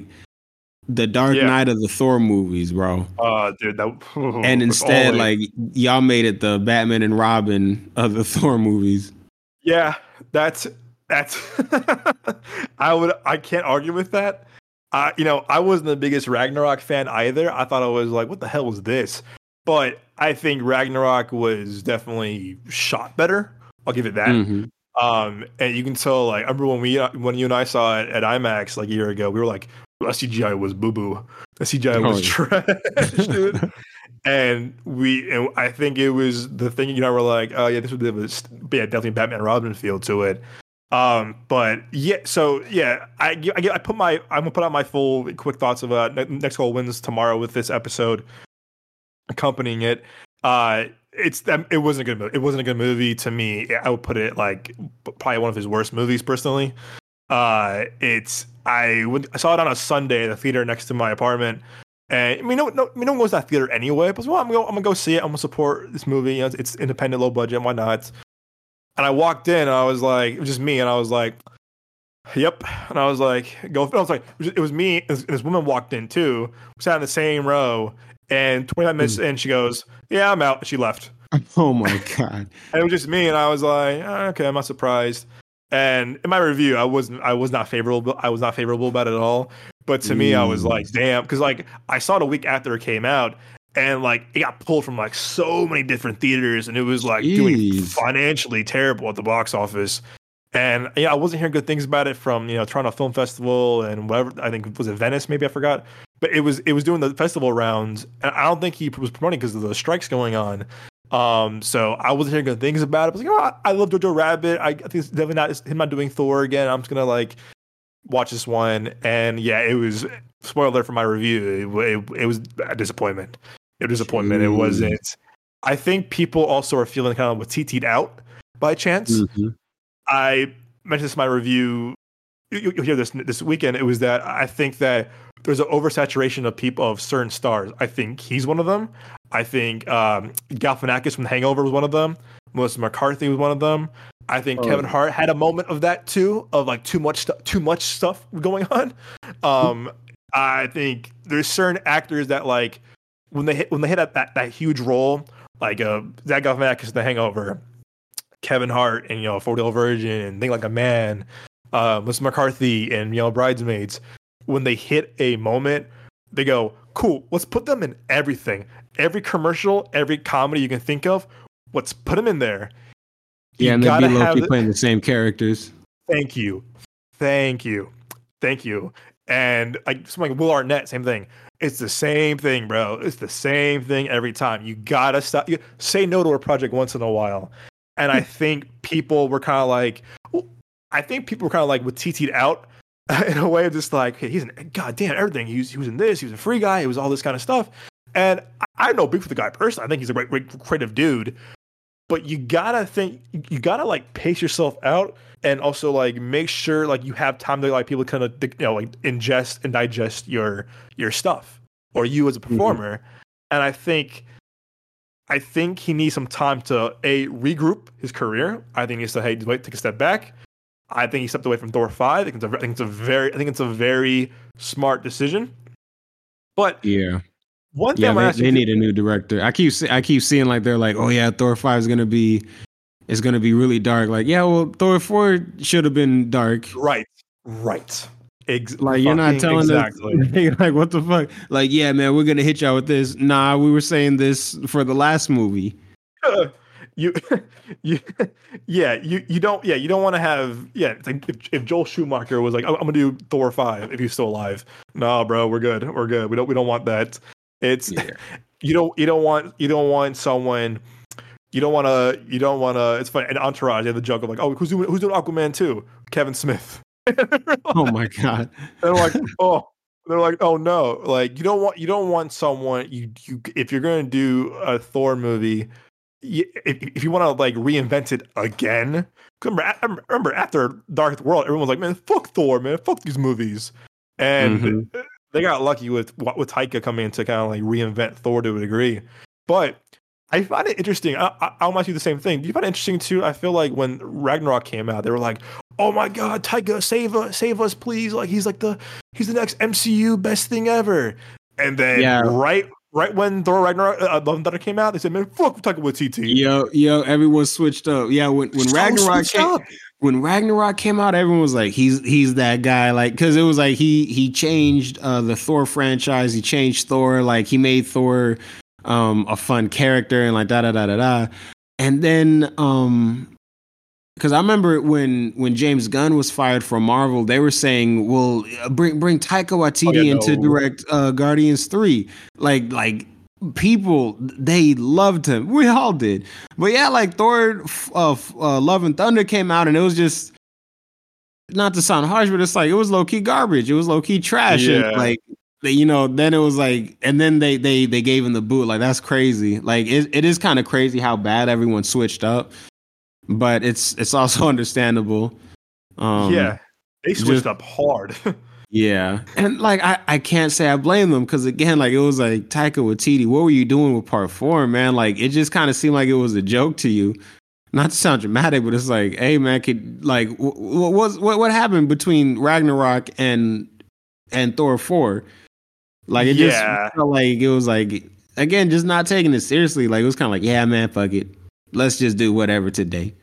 the Dark Yeah. Knight of the Thor movies, bro. uh, dude, that and instead, like y'all made it the Batman and Robin of the Thor movies. Yeah, that's that's. I would. I can't argue with that. I you know, I wasn't the biggest Ragnarok fan either. I thought I was like, "What the hell was this?" But I think Ragnarok was definitely shot better. I'll give it that. Mm-hmm. Um, and you can tell, like, I remember when we when you and I saw it at IMAX like a year ago, we were like, well, CGI was boo boo. The CGI was trash, dude. and we, and I think it was the thing you know, we're like, oh yeah, this would be yeah, definitely Batman Robin feel to it. Um, but yeah, so yeah, I, I, I put my, I'm gonna put out my full quick thoughts of uh, next goal wins tomorrow with this episode accompanying it. Uh, it's it wasn't a good movie. It wasn't a good movie to me. I would put it like probably one of his worst movies personally. Uh, it's I went, I saw it on a Sunday at the theater next to my apartment. And I mean, no, no, I mean, no one goes to that theater anyway. But well, I'm gonna, I'm gonna go see it. I'm gonna support this movie. You know, it's, it's independent, low budget. Why not? And I walked in, and I was like, it was just me, and I was like, "Yep." And I was like, "Go." I was like, it was, me. And this woman walked in too. We sat in the same row, and 25 minutes mm. in, she goes, "Yeah, I'm out." She left. Oh my god! and it was just me, and I was like, oh, "Okay, I'm not surprised." And in my review, I wasn't, I was not favorable. I was not favorable about it at all. But to me, I was like, mm. "Damn," because like I saw it a week after it came out, and like it got pulled from like so many different theaters, and it was like Jeez. doing financially terrible at the box office. And yeah, I wasn't hearing good things about it from you know Toronto Film Festival and whatever. I think was it Venice, maybe I forgot but it was it was doing the festival rounds, and I don't think he was promoting because of the strikes going on. Um, so I wasn't hearing good things about it. I was like, oh, I love Jojo Rabbit. I, I think it's definitely not him not doing Thor again. I'm just gonna like watch this one, and yeah, it was spoiler for my review. It, it, it was a disappointment. It was a disappointment. Jeez. It wasn't. I think people also are feeling kind of Waititi'd out by chance. Mm-hmm. I mentioned this in my review. You, will hear this this weekend. It was that I think that there's an oversaturation of people of certain stars. I think he's one of them. I think um, Galifianakis from The Hangover was one of them. Melissa McCarthy was one of them. I think oh. Kevin Hart had a moment of that too, of like too much stuff, too much stuff going on. Um, I think there's certain actors that like when they hit when they hit that that, that huge role, like uh, Zach Galifianakis, in The Hangover, Kevin Hart, and you know, Forty Year Virgin, and Think Like a Man, uh, Melissa McCarthy, and you know, Bridesmaids when they hit a moment, they go, cool, let's put them in everything. Every commercial, every comedy you can think of, let's put them in there. Yeah, and they'd be low playing the same characters. Thank you. Thank you. Thank you. And like something like Will Arnett, same thing. It's the same thing, bro. It's the same thing every time. You gotta stop. You, say no to a project once in a while. And I hmm. think people were kind of like, I think people were kind of like Waititi'd out in a way of just like, hey, he's an goddamn everything. He was, he was in this, he was a free guy, he was all this kind of stuff. And I, I know big for the guy personally. I think he's a great, great creative dude. But you gotta think, you gotta like pace yourself out and also like make sure like you have time to like people kind of you know like ingest and digest your your stuff or you as a mm-hmm. performer. Mm-hmm. And I think I think he needs some time to a regroup his career. I think he needs to hey wait take a step back, I think he stepped away from Thor five. I think it's a, I think it's a very I think it's a very smart decision. But yeah, one thing yeah, they, they need a new director. I keep I keep seeing like they're like, oh yeah, Thor five is gonna be is gonna be really dark. Like yeah, well Thor four should have been dark. Right, right. Ex- like you're not telling exactly. us like what the fuck? Like yeah, man, we're gonna hit y'all with this. Nah, we were saying this for the last movie. you you yeah you you don't yeah you don't want to have yeah it's like if, if joel schumacher was like i'm gonna do thor 5 if he's still alive nah bro we're good we're good we don't we don't want that it's yeah. you don't you don't want you don't want someone you don't want to you don't want to it's funny and entourage they have the joke of like oh who's doing who's doing aquaman 2 kevin smith. Oh my god. They're like oh they're like oh no. Like you don't want you don't want someone you you if you're gonna do a thor movie if, if you want to like reinvent it again, remember, remember after Dark World, everyone was like, "Man, fuck Thor, man, fuck these movies," and mm-hmm. They got lucky with with Taika coming in to kind of like reinvent Thor to a degree. But I find it interesting. I, I, I'll ask you the same thing. Do you find it interesting too? I feel like when Ragnarok came out, they were like, "Oh my god, Taika, save us, save us, please!" Like he's like the he's the next MCU best thing ever. And then yeah. right right when Thor Ragnarok, uh, Love and Thunder came out, they said, "Man, fuck, we're talking with TT." Yo, yo, everyone switched up. Yeah, when when so Ragnarok came, up. When Ragnarok came out, everyone was like, "He's he's that guy." Like, because it was like he he changed uh, the Thor franchise. He changed Thor. Like, he made Thor um, a fun character and like da da da da da. And then um because I remember when when James Gunn was fired from Marvel, they were saying, "Well, bring bring Taika Waititi oh, yeah, in no. to direct uh, Guardians 3. Like like people they loved him. We all did. But yeah, like Thor uh, uh, Love and Thunder came out and it was just not to sound harsh, but it's like it was low key garbage. It was low key trash. Yeah. And like you know, then it was like, and then they they they gave him the boot. Like that's crazy. Like it, it is kind of crazy how bad everyone switched up, but it's it's also understandable. Um, yeah, they switched just, up hard. yeah, and like I I can't say I blame them because again, like it was like Taika Waititi, what were you doing with Part Four, man? Like it just kind of seemed like it was a joke to you. Not to sound dramatic, but it's like, hey man, could like what what what happened between Ragnarok and and Thor four? Like it yeah. just felt like it was like again, just not taking it seriously. Like it was kind of like, yeah, man, fuck it, let's just do whatever today.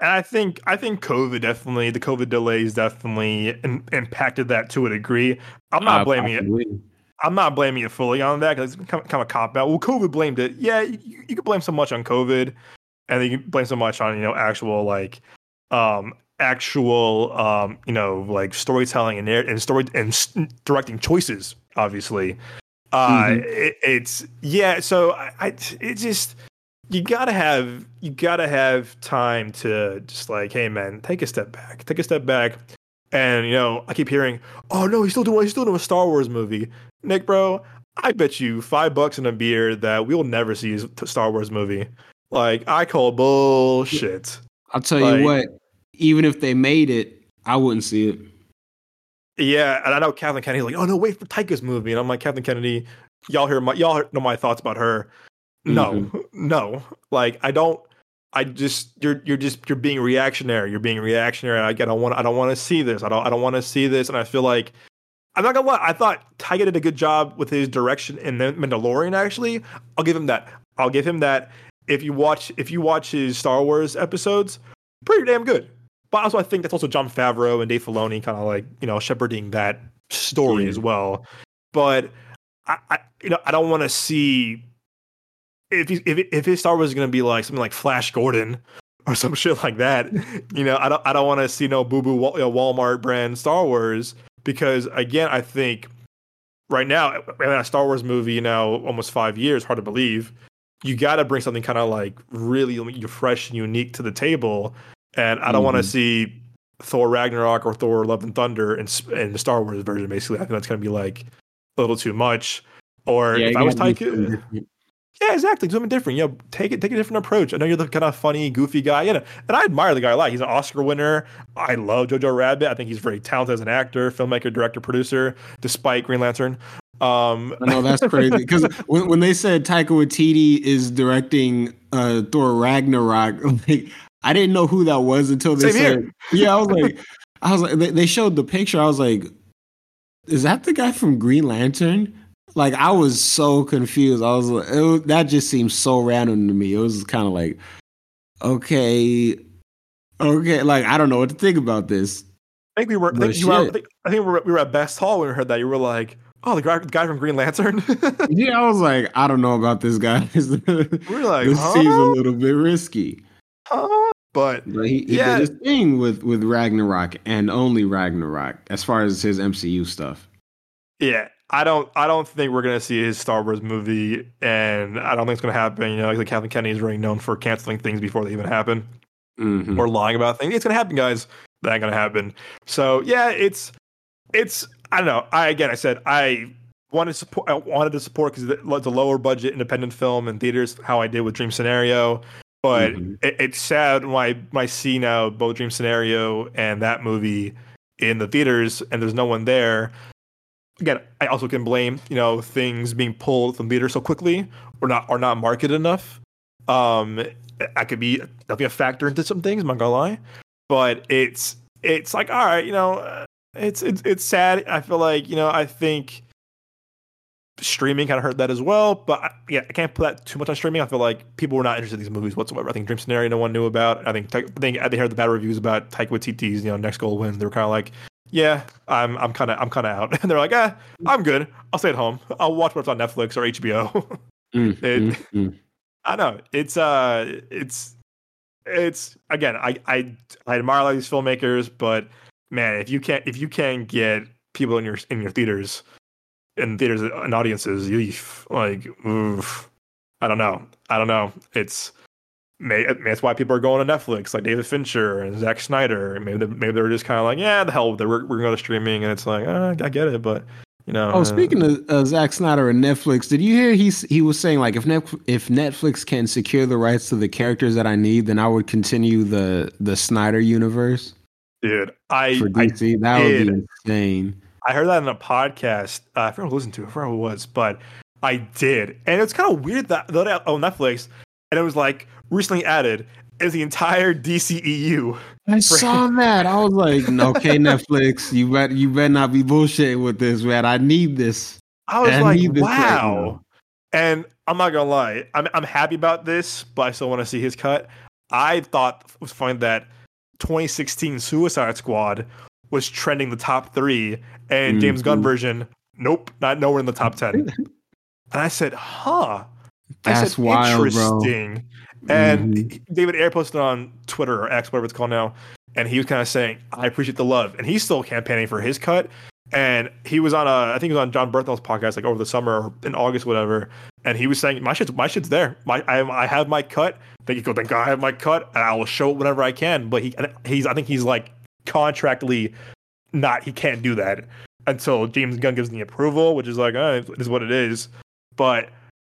And I think I think COVID definitely the COVID delays definitely in, impacted that to a degree. I'm not uh, blaming possibly. it. I'm not blaming it fully on that because it's kind of, a cop out. Well, COVID blamed it. Yeah, you, you can blame so much on COVID, and then you can blame so much on you know actual like um actual um you know like storytelling and and story and directing choices obviously. Uh, mm-hmm. it, it's yeah. So I, I, it just you gotta have you gotta have time to just like, hey man, take a step back, take a step back. And you know, I keep hearing, oh no, he's still doing he's still doing a Star Wars movie. Nick, bro, I bet you five bucks and a beer that we'll never see a Star Wars movie. Like I call bullshit. I'll tell like, you what, even if they made it, I wouldn't see it. Yeah, and I know Kathleen Kennedy's like, oh no, wait for Taika's movie, and I'm like, Kathleen Kennedy, y'all hear my y'all know my thoughts about her. No, mm-hmm. no, like I don't. I just you're you're just you're being reactionary. You're being reactionary. I get I want I don't want to see this. I don't I don't want to see this. And I feel like I'm not gonna lie. I thought Taika did a good job with his direction in the Mandalorian. Actually, I'll give him that. I'll give him that. If you watch if you watch his Star Wars episodes, pretty damn good. But also, I think that's also Jon Favreau and Dave Filoni kind of like you know shepherding that story yeah. as well. But I, I, you know, I don't want to see if he, if if his Star Wars is going to be like something like Flash Gordon or some shit like that. you know, I don't I don't want to see no boo boo Walmart brand Star Wars because again, I think right now have a Star Wars movie you know almost five years. Hard to believe. You got to bring something kind of like really fresh and unique to the table and I don't mm-hmm. want to see Thor Ragnarok or Thor Love and Thunder in, in the Star Wars version. Basically, I think that's going to be like a little too much. Or yeah, if I was Taika, yeah, exactly, do something different. You know, take it, take a different approach. I know you're the kind of funny, goofy guy, you know, and I admire the guy a lot. He's an Oscar winner. I love Jojo Rabbit. I think he's very talented as an actor, filmmaker, director, producer. Despite Green Lantern, um, I know that's crazy because when, when they said Taika Waititi is directing uh, Thor Ragnarok, like I didn't know who that was until they Same said, here. "Yeah." I was like, I was like, they, they showed the picture. I was like, "Is that the guy from Green Lantern?" Like, I was so confused. I was like, was, that just seems so random to me. It was kind of like, okay, okay, like I don't know what to think about this. I think we were. I think, were, I think, I think we, were, we were at Best Hall when we heard that. You were like, "Oh, the guy, the guy from Green Lantern." yeah, I was like, I don't know about this guy. we're like, this huh? seems a little bit risky. Huh? But, but he, he yeah. did his thing with with Ragnarok and only Ragnarok as far as his MCU stuff. Yeah, I don't I don't think we're gonna see his Star Wars movie, and I don't think it's gonna happen. You know, like Kathleen Kennedy is really known for canceling things before they even happen mm-hmm. or lying about things. It's gonna happen, guys. That ain't gonna happen. So yeah, it's it's I don't know. I again I said I wanted to support I wanted to support because it's a lower budget independent film in theaters. How I did with Dream Scenario. But mm-hmm. it, it's sad when I, when I see now both Dream Scenario and that movie in the theaters and there's no one there. Again, I also can blame, you know, things being pulled from theaters so quickly or not are not marketed enough. Um I could be definitely a factor into some things, I'm not gonna lie. But it's it's like, all right, you know, it's it's it's sad. I feel like, you know, I think streaming kind of hurt that as well. But yeah, I can't put that too much on streaming. I feel like people were not interested in these movies whatsoever. I think Dream Scenario no one knew about. I think I think they heard the bad reviews about Taika Waititi's you know next goal wins. They were kind of like, yeah, I'm I'm kind of I'm kind of out. And they're like, ah, I'm good. I'll stay at home. I'll watch what's on Netflix or HBO. mm, it, mm, mm. I know it's uh it's it's again, I I I admire a lot of these filmmakers, but man, if you can't if you can't get people in your in your theaters, in theaters and audiences, you like, oof, I don't know, I don't know. It's maybe that's why people are going to Netflix, like David Fincher and Zack Snyder. Maybe they, maybe they're just kind of like, yeah, the hell, we're we're going to go to streaming, and it's like, uh, I get it, but you know. Oh, uh, speaking of uh, Zack Snyder and Netflix, did you hear he he was saying like if Netflix, if Netflix can secure the rights to the characters that I need, then I would continue the the Snyder universe. Dude, I for DC I that did. would be insane. I heard that in a podcast. Uh, I forgot who listened to. I forgot who it was, but I did, and it's kind of weird that that on Netflix, and it was like recently added is the entire DCEU. I saw that. I was like, okay, Netflix, you bet you better not be bullshitting with this, man. I need this. I was I like, wow. Right and I'm not gonna lie, I'm I'm happy about this, but I still want to see his cut. I thought it was funny that 2016 Suicide Squad was trending the top three, and mm-hmm. James Gunn version, nope, not nowhere in the top ten. and I said, huh. That's I said, wild, interesting. Bro. And mm-hmm. David Ayer posted on Twitter or X, whatever it's called now, and he was kind of saying, "I appreciate the love," and he's still campaigning for his cut. And he was on a, I think he was on Jon Bernthal's podcast like over the summer in August, whatever. And he was saying, "My shit's, my shit's there. My, I, I have my cut. Thank you, thank God, I have my cut, and I will show it whenever I can." But he, he's, I think he's like contractually not, he can't do that until James Gunn gives the approval, which is like, oh, it is what it is. But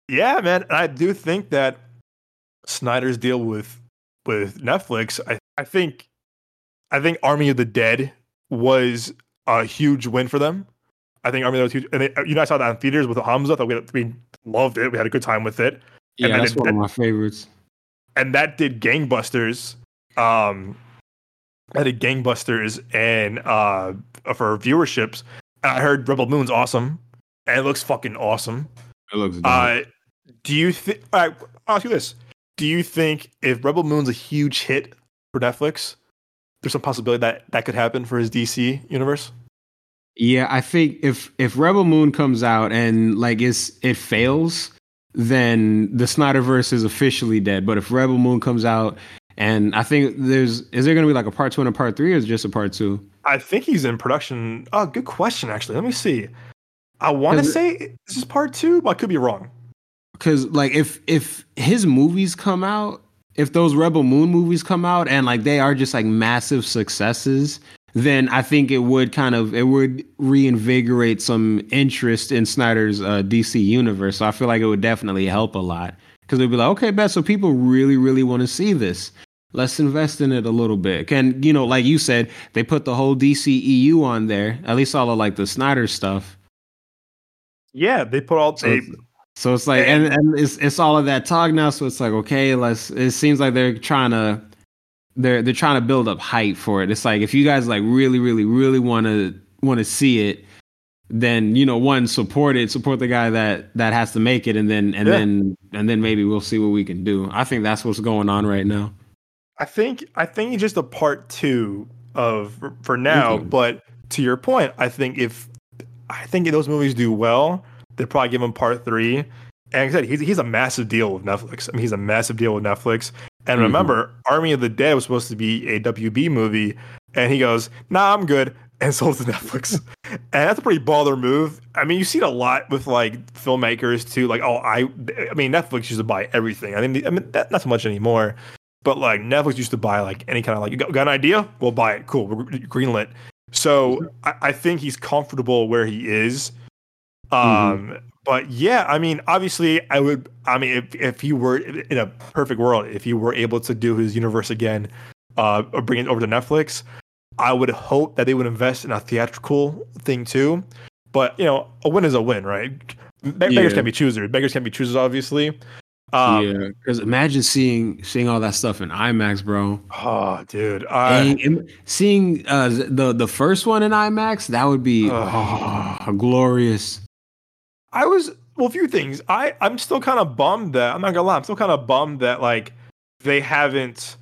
yeah, man, I do think that Snyder's deal with with Netflix, I, I think I think Army of the Dead was a huge win for them. I think Army of the Dead was huge, and they, you know I saw that in theaters with Hamza. That we, we loved it. We had a good time with it. Yeah, that's one of my favorites. And that did gangbusters. Um, that did gangbusters and uh for viewerships. And I heard Rebel Moon's awesome, and it looks fucking awesome. It looks. Dope. Uh, do you think? I'll ask you this: do you think if Rebel Moon's a huge hit for Netflix, there's some possibility that that could happen for his DC universe? Yeah, I think if if Rebel Moon comes out and like it's it fails, then the Snyderverse is officially dead. But if Rebel Moon comes out and I think there's is there going to be like a part two and a part three, or is just a part two? I think he's in production. Oh, good question. Actually, let me see. I want to say this is part two, but I could be wrong because like if if his movies come out if those rebel moon movies come out and like they are just like massive successes then i think it would kind of it would reinvigorate some interest in snyder's uh, dc universe. So i feel like it would definitely help a lot. Because they'd be like okay bet so people really really want to see this. Let's invest in it a little bit. And you know like you said they put the whole dceu on there at least all of like the snyder stuff. Yeah they put all they so it's like, and, and it's it's all of that talk now. So it's like, okay, let's. It seems like they're trying to, they're they're trying to build up hype for it. It's like if you guys like really, really, really want to want to see it, then you know, one support it, support the guy that that has to make it, and then and yeah. then and then maybe we'll see what we can do. I think that's what's going on right now. I think I think it's just a part two of for now. Mm-hmm. But to your point, I think if I think if those movies do well they probably give him part three. And like I said, he's he's a massive deal with Netflix. I mean, he's a massive deal with Netflix. And mm-hmm. remember, Army of the Dead was supposed to be a WB movie, and he goes, "Nah, I'm good," and sold to Netflix. and that's a pretty baller move. I mean, you see it a lot with like filmmakers too. Like, oh, I, I mean, Netflix used to buy everything. I mean, I mean, that, not so much anymore. But like Netflix used to buy like any kind of like, you got, got an idea? We'll buy it. Cool, we're greenlit. So I, I think he's comfortable where he is Mm-hmm. Um, but yeah, I mean, obviously, I would. I mean, if if he were in a perfect world, if he were able to do his universe again, uh, or bring it over to Netflix, I would hope that they would invest in a theatrical thing too. But you know, a win is a win, right? Be- yeah. Beggars can't be choosers. Beggars can't be choosers, obviously. Um, yeah, because imagine seeing seeing all that stuff in IMAX, bro. Oh, dude, I, seeing uh, the the first one in IMAX, that would be uh, oh, glorious. I was well, a few things. I I'm still kind of bummed that I'm not gonna lie. I'm still kind of bummed that like they haven't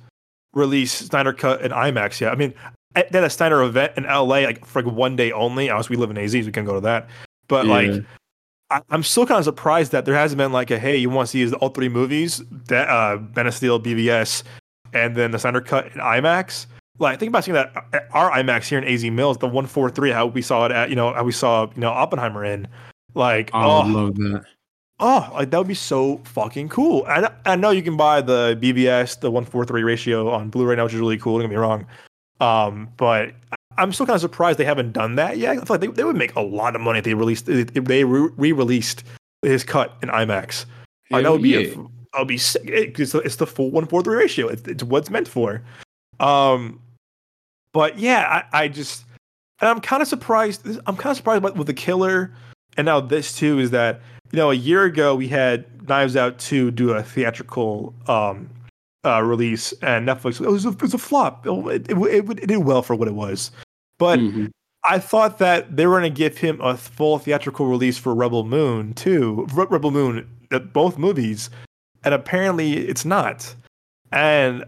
released Snyder Cut in IMAX yet. I mean, had a Snyder event in LA like for like one day only. Obviously, we live in AZ, so we can go to that. But yeah. like, I, am still kind of surprised that there hasn't been like a hey, you want to see all three movies? That uh, Man of Steel, BVS, and then the Snyder cut in IMAX. Like think about seeing that uh, our IMAX here in AZ Mills, the one four three, how we saw it at, you know, how we saw you know Oppenheimer in. Like, I oh, love that. oh, like that would be so fucking cool. And I know you can buy the BVS, the one four three ratio on Blu-ray now, which is really cool. Don't get me wrong, um, but I'm still kind of surprised they haven't done that yet. I feel like they, they would make a lot of money if they released if they re-released his cut in IMAX. Like, that would be yeah. a, I'll be sick. It, it's, the- it's the full one four three ratio. It's, it's what it's meant for. Um, but yeah, I, I just and I'm kind of surprised. I'm kind of surprised with the killer, and now this too is that you know a year ago we had Knives Out to do a theatrical um uh release, and Netflix it was a, it was a flop. It, it, it, it did well for what it was, but Mhm. I thought that they were going to give him a full theatrical release for Rebel Moon too. Re- Rebel Moon, uh, both movies, and apparently it's not. And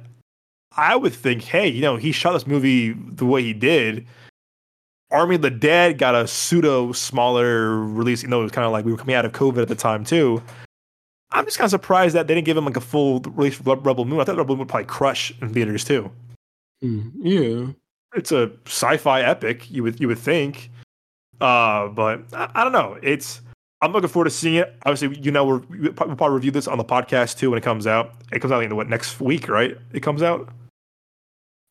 I would think, hey, you know, he shot this movie the way he did. Army of the Dead got a pseudo smaller release. You know, it was kind of like we were coming out of COVID at the time too. I'm just kind of surprised that they didn't give him like a full release for Rebel Moon. I thought Rebel Moon would probably crush in theaters too Mm, yeah. it's a sci-fi epic you would you would think uh but I, I don't know it's i'm looking forward to seeing it obviously you know we're, we'll probably review this on the podcast too when it comes out it comes out in what next week right it comes out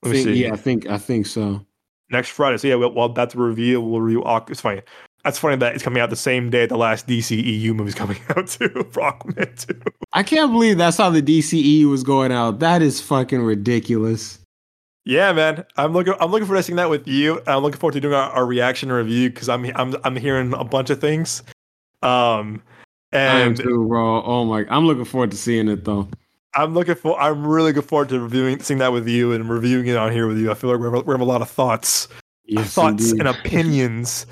let me Think- see yeah, I think I think so. Next friday so yeah we'll, well that's the review we'll review it's funny that's funny that it's coming out the same day the last DCEU movie's coming out too for Aquaman too. I can't believe that's how the DCE was going out. That is fucking ridiculous. Yeah, man. I'm looking. I'm looking forward to seeing that with you. I'm looking forward to doing our, our reaction review because I'm I'm I'm hearing a bunch of things. Um, I am and too, bro. Oh my! I'm looking forward to seeing it though. I'm looking for. I'm really looking forward to reviewing, seeing that with you, and reviewing it on here with you. I feel like we have, a- we have a lot of thoughts, Yes, thoughts indeed. and opinions.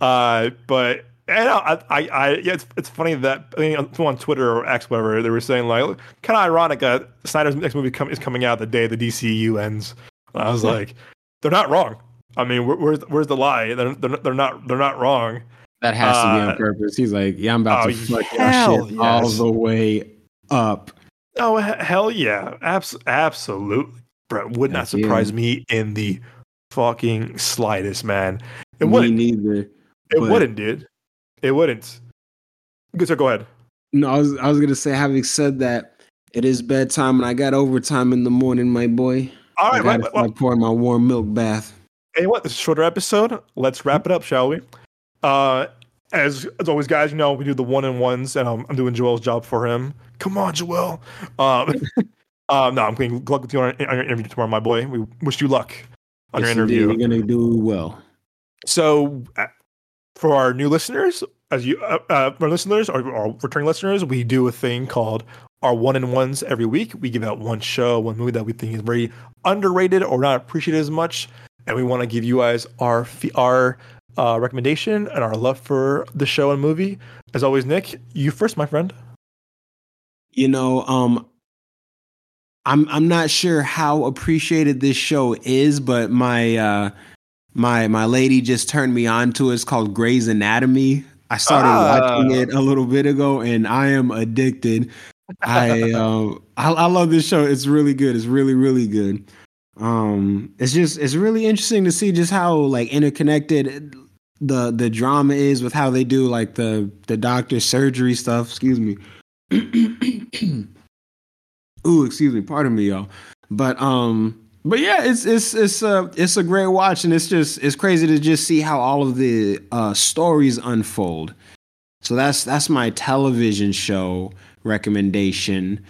Uh, but and I, I, I, yeah, it's it's funny that I mean, on Twitter or X, whatever, they were saying like, kind of ironic that Snyder's next movie come, is coming out the day the DCU ends. And I was like, they're not wrong. I mean, where, where's where's the lie? They're, they're they're not they're not wrong. That has to be Uh, on purpose. He's like, yeah, I'm about oh, to fuck shit all the way up. Oh he- hell yeah, Abs- absolutely, bro. Would not yeah. surprise me in the fucking slightest, man. It Me wouldn't. neither. It wouldn't, dude. It wouldn't. Good, so go ahead. No, I was I was gonna say, having said that, it is bedtime and I got overtime in the morning, my boy. All I right, gotta well, well, well, pour my warm milk bath. hey, what? This is a shorter episode. Let's wrap it up, shall we? Uh, as as always, guys, you know we do the one and ones, and um, I'm doing Joel's job for him. Come on, Joel. Um, uh, no, I'm going to luck with you on, on your interview tomorrow, my boy. We wish you luck on Yes, your indeed, interview. You're gonna do well. So, uh, for our new listeners, as you, uh, uh, our listeners or, our returning listeners, we do a thing called our one and ones every week. We give out one show, one movie that we think is very underrated or not appreciated as much, and we want to give you guys our our uh, recommendation and our love for the show and movie. As always, Nick, you first, my friend. You know, um, I'm I'm not sure how appreciated this show is, but my uh my my lady just turned me on to it. It's called Grey's Anatomy. I started Ah. watching it a little bit ago, and I am addicted. I um I, I love this show. It's really good. It's really really good. Um, it's just it's really interesting to see just how like interconnected the the drama is with how they do like the the doctor surgery stuff. Excuse me. Ooh, excuse me. Pardon me, y'all. But um, but yeah, it's it's it's a it's a great watch, and it's just it's crazy to just see how all of the uh, stories unfold. So that's that's my television show recommendation.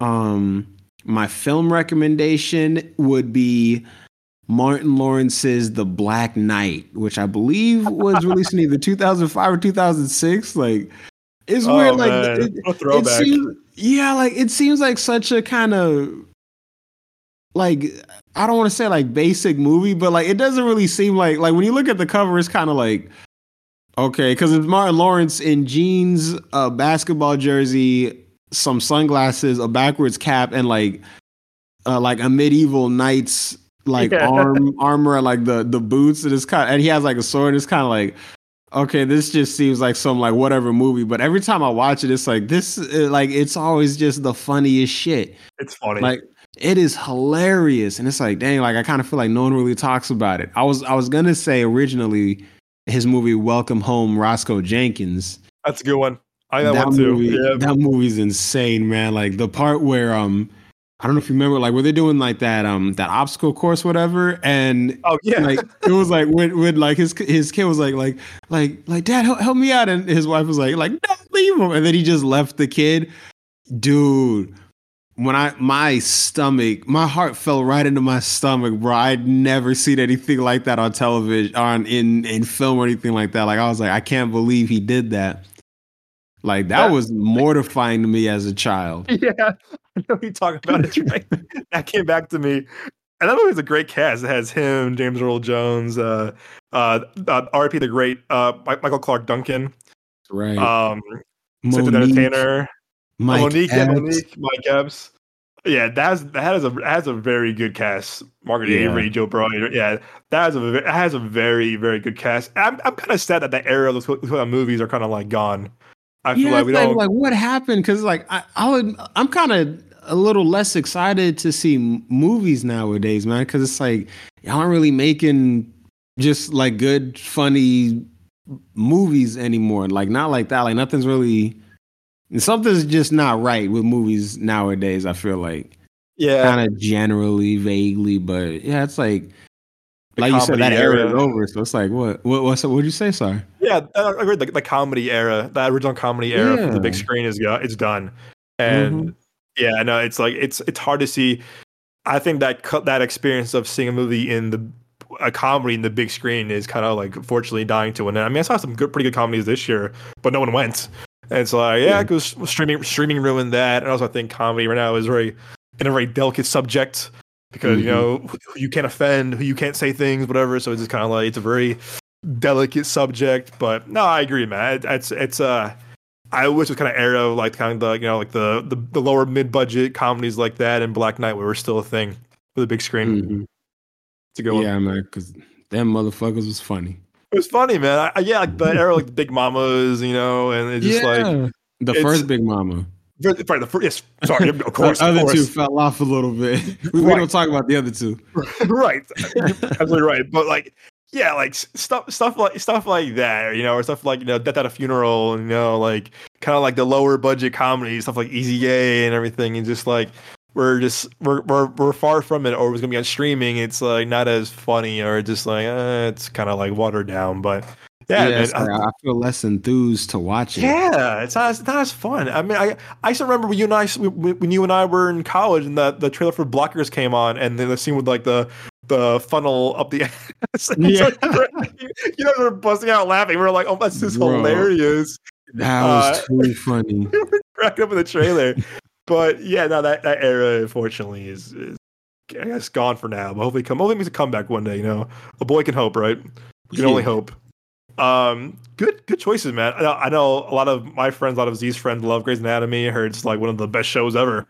Um, my film recommendation would be Martin Lawrence's The Black Knight, which I believe was released in either 2005 or 2006. Like, it's Oh, weird. Like, it, a throwback. it seems, yeah, like it seems like such a kind of like I don't want to say like basic movie, but like it doesn't really seem like like when you look at the cover, it's kind of like okay, because it's Martin Lawrence in jeans, a basketball jersey, some sunglasses, a backwards cap, and like uh, like a medieval knight's like Yeah. arm armor, like the the boots, and it's kind and he has like a sword. It's kind of like okay, this just seems like some like whatever movie. But every time I watch it, it's like this, uh, like it's always just the funniest shit. It's funny. Like It is hilarious, and it's like, dang, like I kind of feel like no one really talks about it. I was I was gonna say originally his movie Welcome Home, Roscoe Jenkins. That's a good one. I that, that one too. movie, Yeah. that movie's insane, man. Like the part where um, I don't know if you remember, like were they're doing like that um that obstacle course, whatever, and Oh yeah. like it was like when when like his his kid was like like like like dad help, help me out. And his wife was like like no leave him. And then he just left the kid. Dude when i my stomach my heart fell right into my stomach bro. I'd never seen anything like that on television on in in film or anything like that. Like i was like i can't believe he did that. Like That- was mortifying to me as a child. Yeah, I know you're talking about. it. right. that came back to me. And that movie's a great cast. It has him, James Earl Jones, uh, uh, uh RP the Great, uh, Michael Clarke Duncan, right um, Monique, Entertainer, Mike Monique, yeah, Epps. Monique, Mike Epps. Yeah, that has that has a has a very good cast. Margaret Yeah. Avery, Joy Bryant. Yeah, that has a that has a very very good cast. I'm I'm kind of sad that the era of those of movies are kind of like gone. I feel yeah, like we don't. like what happened? Because like I, I would, I'm kind of a little less excited to see movies nowadays, man. Because it's like y'all aren't really making just like good, funny movies anymore. Like not like that. Like nothing's really. Something's just not right with movies nowadays. I feel like yeah, kind of generally, vaguely, but yeah, it's like. The like you said, that era era. is over. So it's like, what? What? What's? What'd you say? Sorry. Yeah, I agree. The, the comedy era, the original comedy era for the big screen is it's done, and Mhm. Yeah, no, it's like it's it's hard to see. I think that that experience of seeing a movie in the a comedy in the big screen is kind of like fortunately dying to an end. I mean, I saw some good, pretty good comedies this year, but no one went. And it's like, yeah, Yeah. because streaming streaming ruined that, and also I think comedy right now is very in a very delicate subject because you Mhm. know who who you can't offend, who you can't say things, whatever. So it's just kind of like it's a very delicate subject. But no, I agree, man. It, it's it's uh I wish it was kind of era like kind of the you know like the the, the lower mid budget comedies like that and Black Knight where we're still a thing for the big screen. Mhm. A good one. Yeah, man, because them motherfuckers was funny. It was funny, man. I, yeah, like the era like the Big Mamas, you know, and it's just like the first Big Mama. right, the first, yes, sorry, of course, the other two fell off a little bit. we, we don't talk about the other two. right, You're absolutely right. But like, yeah, like stuff, stuff like stuff like that, you know, or stuff like you know, Death at a Funeral, you know, like kind of like the lower budget comedy stuff like Easy A and everything, and just like we're just we're we're we're far from it, or it's gonna be on streaming. It's like not as funny, or just like uh, it's kind of like watered down. But yeah, I- I, feel less enthused to watch it. yeah, it's not, it's not as fun. I mean, I I still remember when you and I when when you and I were in college and the, the trailer for Blockers came on, and then the scene with like the the funnel up the ass. Yeah. so, you know, we're busting out laughing. We are like, oh, that's just Bro. hilarious. That was Uh, too funny. We were cracking up in the trailer. but yeah, no, that, that era unfortunately is, is I guess gone for now. But hopefully, come hopefully makes a comeback one day. You know, a boy can hope, right? We can only hope. Um, good good choices, man. I know, I know a lot of my friends, a lot of Z's friends love Grey's Anatomy. I heard it's like one of the best shows ever.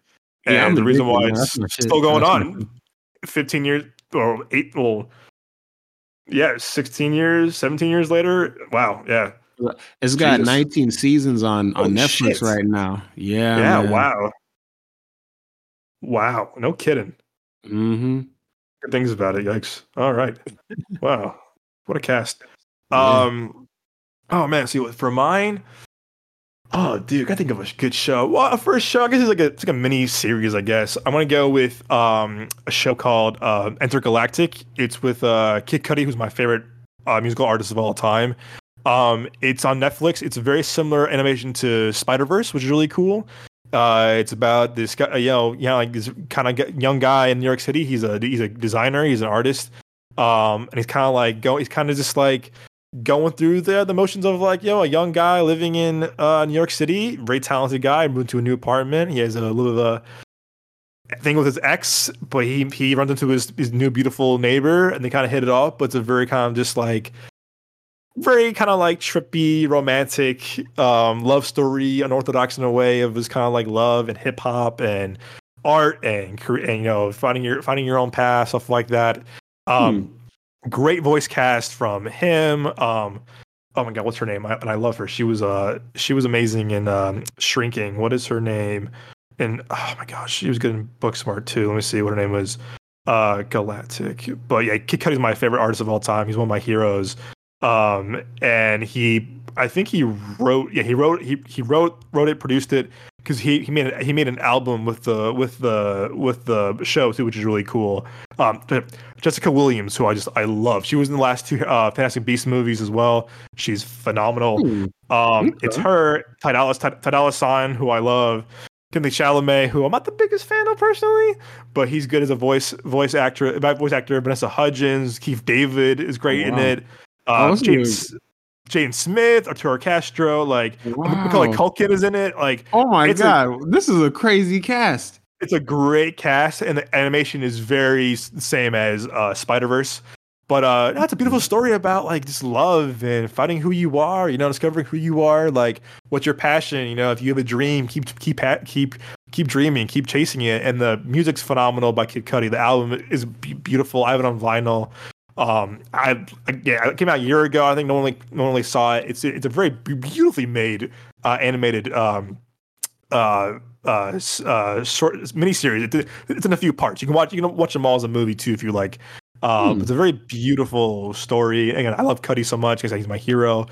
And Yeah, the reason why it's That's my shit. still going on, 15 years or eight, well, yeah, 16 years, 17 years later. Wow. Yeah. It's got Jesus. 19 seasons on on Holy Netflix shit. right now. Yeah. Yeah. man. wow. Wow. No kidding. Mm-hmm. Good things about it. Yikes. All right. wow. What a cast. Yeah. Um, oh man. See what for mine. Oh, dude, I think of a good show. Well, a first show, I guess it's like a it's like a mini series. I guess I'm gonna go with um a show called uh, Entergalactic. It's with uh Kid Cudi, who's my favorite uh, musical artist of all time. Um, it's on Netflix. It's a very similar animation to Spider Verse, which is really cool. Uh, it's about this guy, you know, you know, like this kind of young guy in New York City. He's a he's a designer. He's an artist. Um, and he's kind of like going. He's kind of just like going through the the motions of like you know a young guy living in uh, New York City, very talented guy, moved to a new apartment. He has a little of a thing with his ex, but he he runs into his his new beautiful neighbor, and they kind of hit it off. But it's a very kind of just like very kind of like trippy, romantic um, love story, unorthodox in a way of this kind of like love and hip hop and art and, and you know finding your finding your own path, stuff like that. Um, Great voice cast from him. Um, oh my god, what's her name? I, and I love her. She was uh she was amazing in um, Shrinking. What is her name? and oh my gosh, she was good in Booksmart too. Let me see what her name was. Uh, Galactic. But yeah, Kid Cudi's my favorite artist of all time. He's one of my heroes. Um, and he, I think he wrote, yeah, he wrote, he he wrote wrote it, produced it, because he he made he made an album with the with the with the show too, which is really cool. Um, Jessica Williams, who I just I love. She was in the last two uh, Fantastic Beast movies as well. She's phenomenal. Hmm. Um, Okay. it's her, Ty Dolla Tidala San, who I love. Timothée Chalamet, who I'm not the biggest fan of personally, but he's good as a voice voice actor. Voice actor Vanessa Hudgens, Keith David is great Oh, in it. Uh, James James Smith, Arturo Castro, like Macaulay Wow. Culkin is in it. Like Oh my It's a- god, this is a crazy cast. it's a great cast, and the animation is very same as uh, Spider Verse. But uh, it's a beautiful story about like just love and finding who you are. You know, discovering who you are. Like, what's your passion? You know, if you have a dream, keep keep keep keep dreaming, keep chasing it. And the music's phenomenal by Kid Cudi. The album is be- beautiful. I have it on vinyl. Um, I yeah, it came out a year ago. I think no one like no one really saw it. It's it's a very beautifully made uh, animated um uh uh, uh short miniseries. It, it's in a few parts. You can watch you can watch them all as a movie too if you like. Um, Hmm. It's a very beautiful story. Again, I love Cudi so much because he's my hero.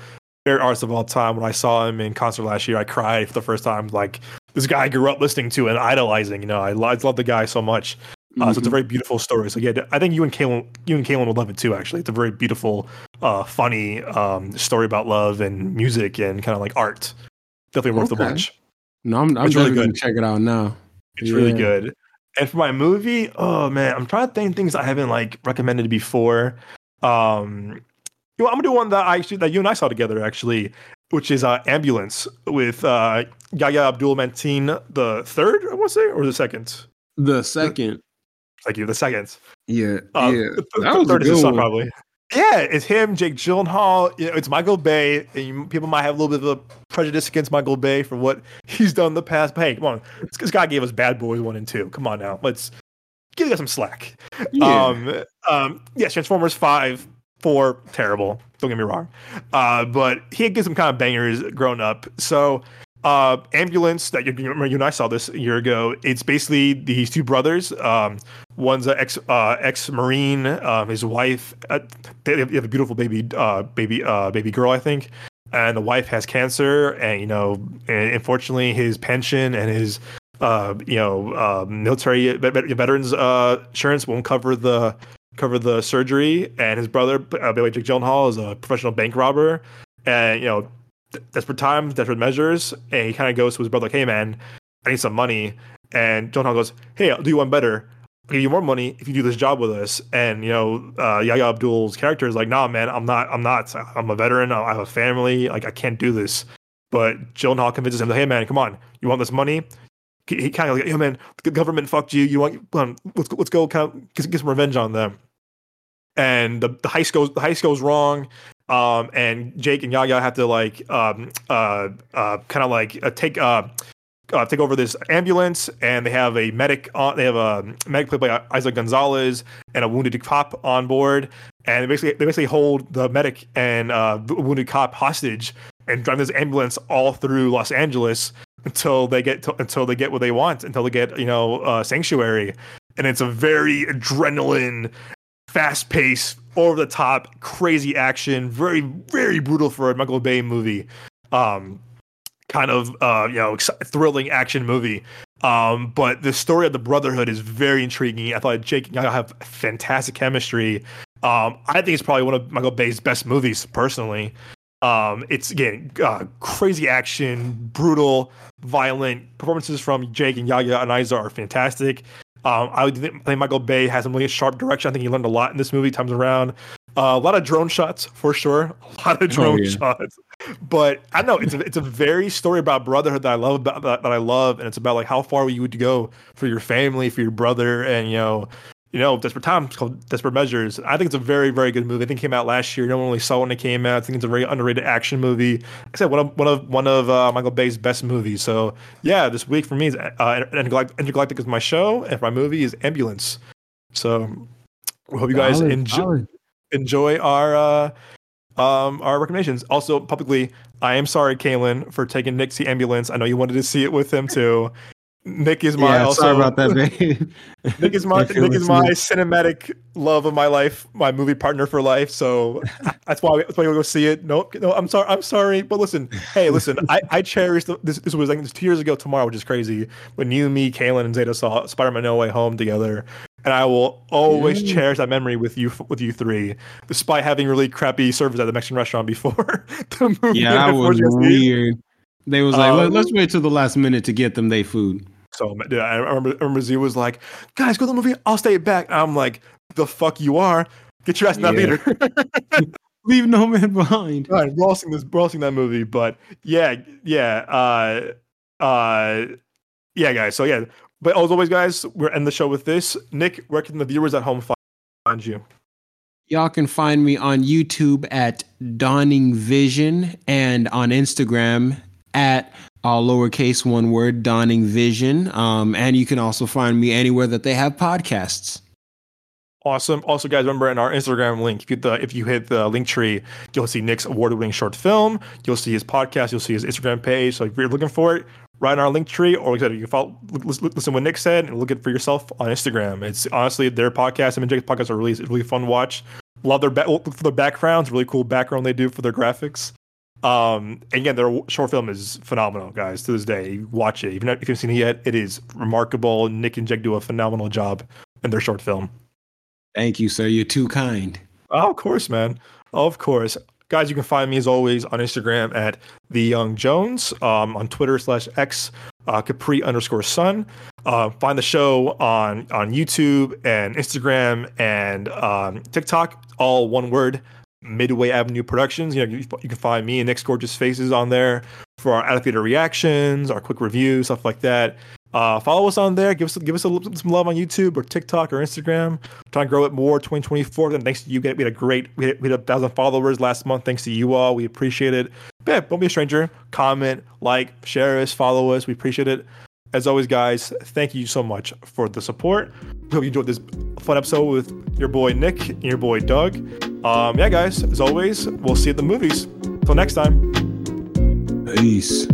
Favorite artist of all time. When I saw him in concert last year, I cried for the first time. Like this guy I grew up listening to and idolizing. You know, I, I love the guy so much. Uh, So it's a very beautiful story. So yeah, I think you and Kaylin, you and Kaylin would love it too. Actually, it's a very beautiful, uh, funny um, story about love and music and kind of like art. Definitely worth the watch. No, I'm, I'm really good. check it out now. It's really good. And for my movie, oh man, I'm trying to think things I haven't like recommended before. Um, you know, I'm gonna do one that I actually that you and I saw together actually, which is uh, Ambulance with uh, Yahya Abdul Mateen the third, I want to say, or the second. The second, Thank you, the seconds. yeah, Uh, yeah, that was a third is good one. probably. Yeah, it's him, Jake Gyllenhaal. It's Michael Bay. And you- people might have a little bit of a prejudice against Michael Bay for what he's done in the past. But hey, come on, this, this guy gave us Bad Boys one and two. Come on now, let's give us some slack. Yeah. Um, um, yes, Transformers five, four, terrible. Don't get me wrong. Uh, but he had some kind of bangers growing up. So, uh, ambulance that you, you and I saw this a year ago. It's basically these two brothers. Um, one's an ex uh, ex marine. Um, his wife. Uh, they have a beautiful baby. Uh, baby. Uh, baby girl, I think. And the wife has cancer, and you know, and unfortunately, his pension and his uh, you know, military vet- vet- veterans insurance won't cover the cover the surgery. And his brother, uh, Billy Jake Gyllenhaal, is a professional bank robber. And you know, desperate times, desperate measures. And he kind of goes to his brother, like, "Hey, man, I need some money." And Gyllenhaal goes, "Hey, I'll do you one better. I'll give you more money if you do this job with us." And you know, uh, Yahya Abdul's character is like, "Nah, man, I'm not. I'm not. I'm a veteran. I have a family. Like, I can't do this." But Gyllenhaal convinces him, "Hey, man, come on. You want this money? he, he kind of like, yo, man, the government fucked you. You want, um, let's go, let's go, kind of get, get some revenge on them. And the, the heist goes, the heist goes wrong. Um, and Jake and Yahya have to like, um, uh, uh, kind of like uh, take, uh, uh, take over this ambulance, and they have a medic on. They have a medic played by Eiza González and a wounded cop on board, and they basically they basically hold the medic and uh, wounded cop hostage and drive this ambulance all through Los Angeles until they get to, until they get what they want, until they get you know sanctuary, and it's a very adrenaline, fast paced, over the top, crazy action, very very brutal for a Michael Bay movie. Um, kind of uh, you know thrilling action movie. Um, but the story of the Brotherhood is very intriguing. I thought Jake and Yahya have fantastic chemistry. Um, I think it's probably one of Michael Bay's best movies, personally. Um, it's again uh, crazy action, brutal, violent performances from Jake and Yahya and Eiza are fantastic. Um, I would think Michael Bay has some really sharp direction. I think he learned a lot in this movie. Times around, uh, a lot of drone shots for sure. A lot of drone yeah. shots. But I know it's a, it's a very story about brotherhood that I love about that, that I love, and it's about like how far you would go for your family, for your brother, and you know you know, Desperate Times called Desperate Measures. I think it's a very, very good movie. I think it came out last year. No one really saw it when it came out. I think it's a very underrated action movie. Like I said one of one of one of uh, Michael Bay's best movies. So yeah, this week for me is uh, Entergalactic, Entergalactic is my show, and my movie is Ambulance. So we hope you guys enjoy enjoy our uh, um, our recommendations. Also, publicly, I am sorry, Kaylin, for taking Nick to ambulance. I know you wanted to see it with him too. Nick is my yeah, also sorry about that, babe. Nick is my Nick is my cinematic love of my life, my movie partner for life. So that's why that's why we go see it. No, no, I'm sorry, I'm sorry, but listen, hey, listen, I I cherish the, this. This was like this two years ago tomorrow, which is crazy. When you, me, Kaylin, and Zeta saw Spider-Man: No Way Home together, and I will always cherish that memory with you with you three, despite having really crappy service at the Mexican restaurant before the movie. Yeah, that was weird. They was like, Um, Let, let's wait till the last minute to get them their food. So yeah, I remember, I remember Z was like, "Guys, go to the movie. I'll stay back." I'm like, "The fuck you are? Get your ass in that Yeah. theater." Leave no man behind. All right, we're all seeing this, we're all seeing that movie, but yeah, yeah, uh, uh, yeah, guys. So yeah, but as always, guys, we're end the show with this. Nick, where can the viewers at home find you? Y'all can find me on YouTube at Dawning Vision and on Instagram at all lowercase one word Dawning Vision. Um, and you can also find me anywhere that they have podcasts. Awesome. Also, guys, remember in our Instagram link, if you, the, if you hit the link tree, you'll see Nick's award-winning short film. You'll see his podcast. You'll see his Instagram page. So if you're looking for it, right in our link tree, or like I said, you can follow, listen, what Nick said and look it for yourself on Instagram. It's honestly their podcast and Jake's podcast are really really fun to watch. Love their ba- for their backgrounds, really cool background they do for their graphics. Um, again, their short film is phenomenal, guys. To this day, watch it. Even if you haven't seen it yet, it is remarkable. Nick and Jake do a phenomenal job in their short film. Thank you, sir. You're too kind. Oh, of course, man. Of course. Guys, you can find me as always on Instagram at the Young Jones, um, on Twitter slash X uh, Capri underscore Sun. Uh, find the show on on YouTube and Instagram and um, TikTok, all one word. Midway Avenue Productions. You know, you, you can find me and Nick's gorgeous faces on there for our out of theater reactions, our quick reviews, stuff like that. Uh, follow us on there. Give us give us a, some love on YouTube or TikTok or Instagram. Trying to grow it more 2024. And thanks to you, guys. we had a great we had, we had a thousand followers last month. Thanks to you all, we appreciate it. But yeah, don't be a stranger. Comment, like, share us, follow us. We appreciate it. As always, guys, thank you so much for the support. Hope you enjoyed this fun episode with your boy Nick and your boy Doug. Um, yeah, guys, as always, we'll see you at the movies. Till next time. Peace.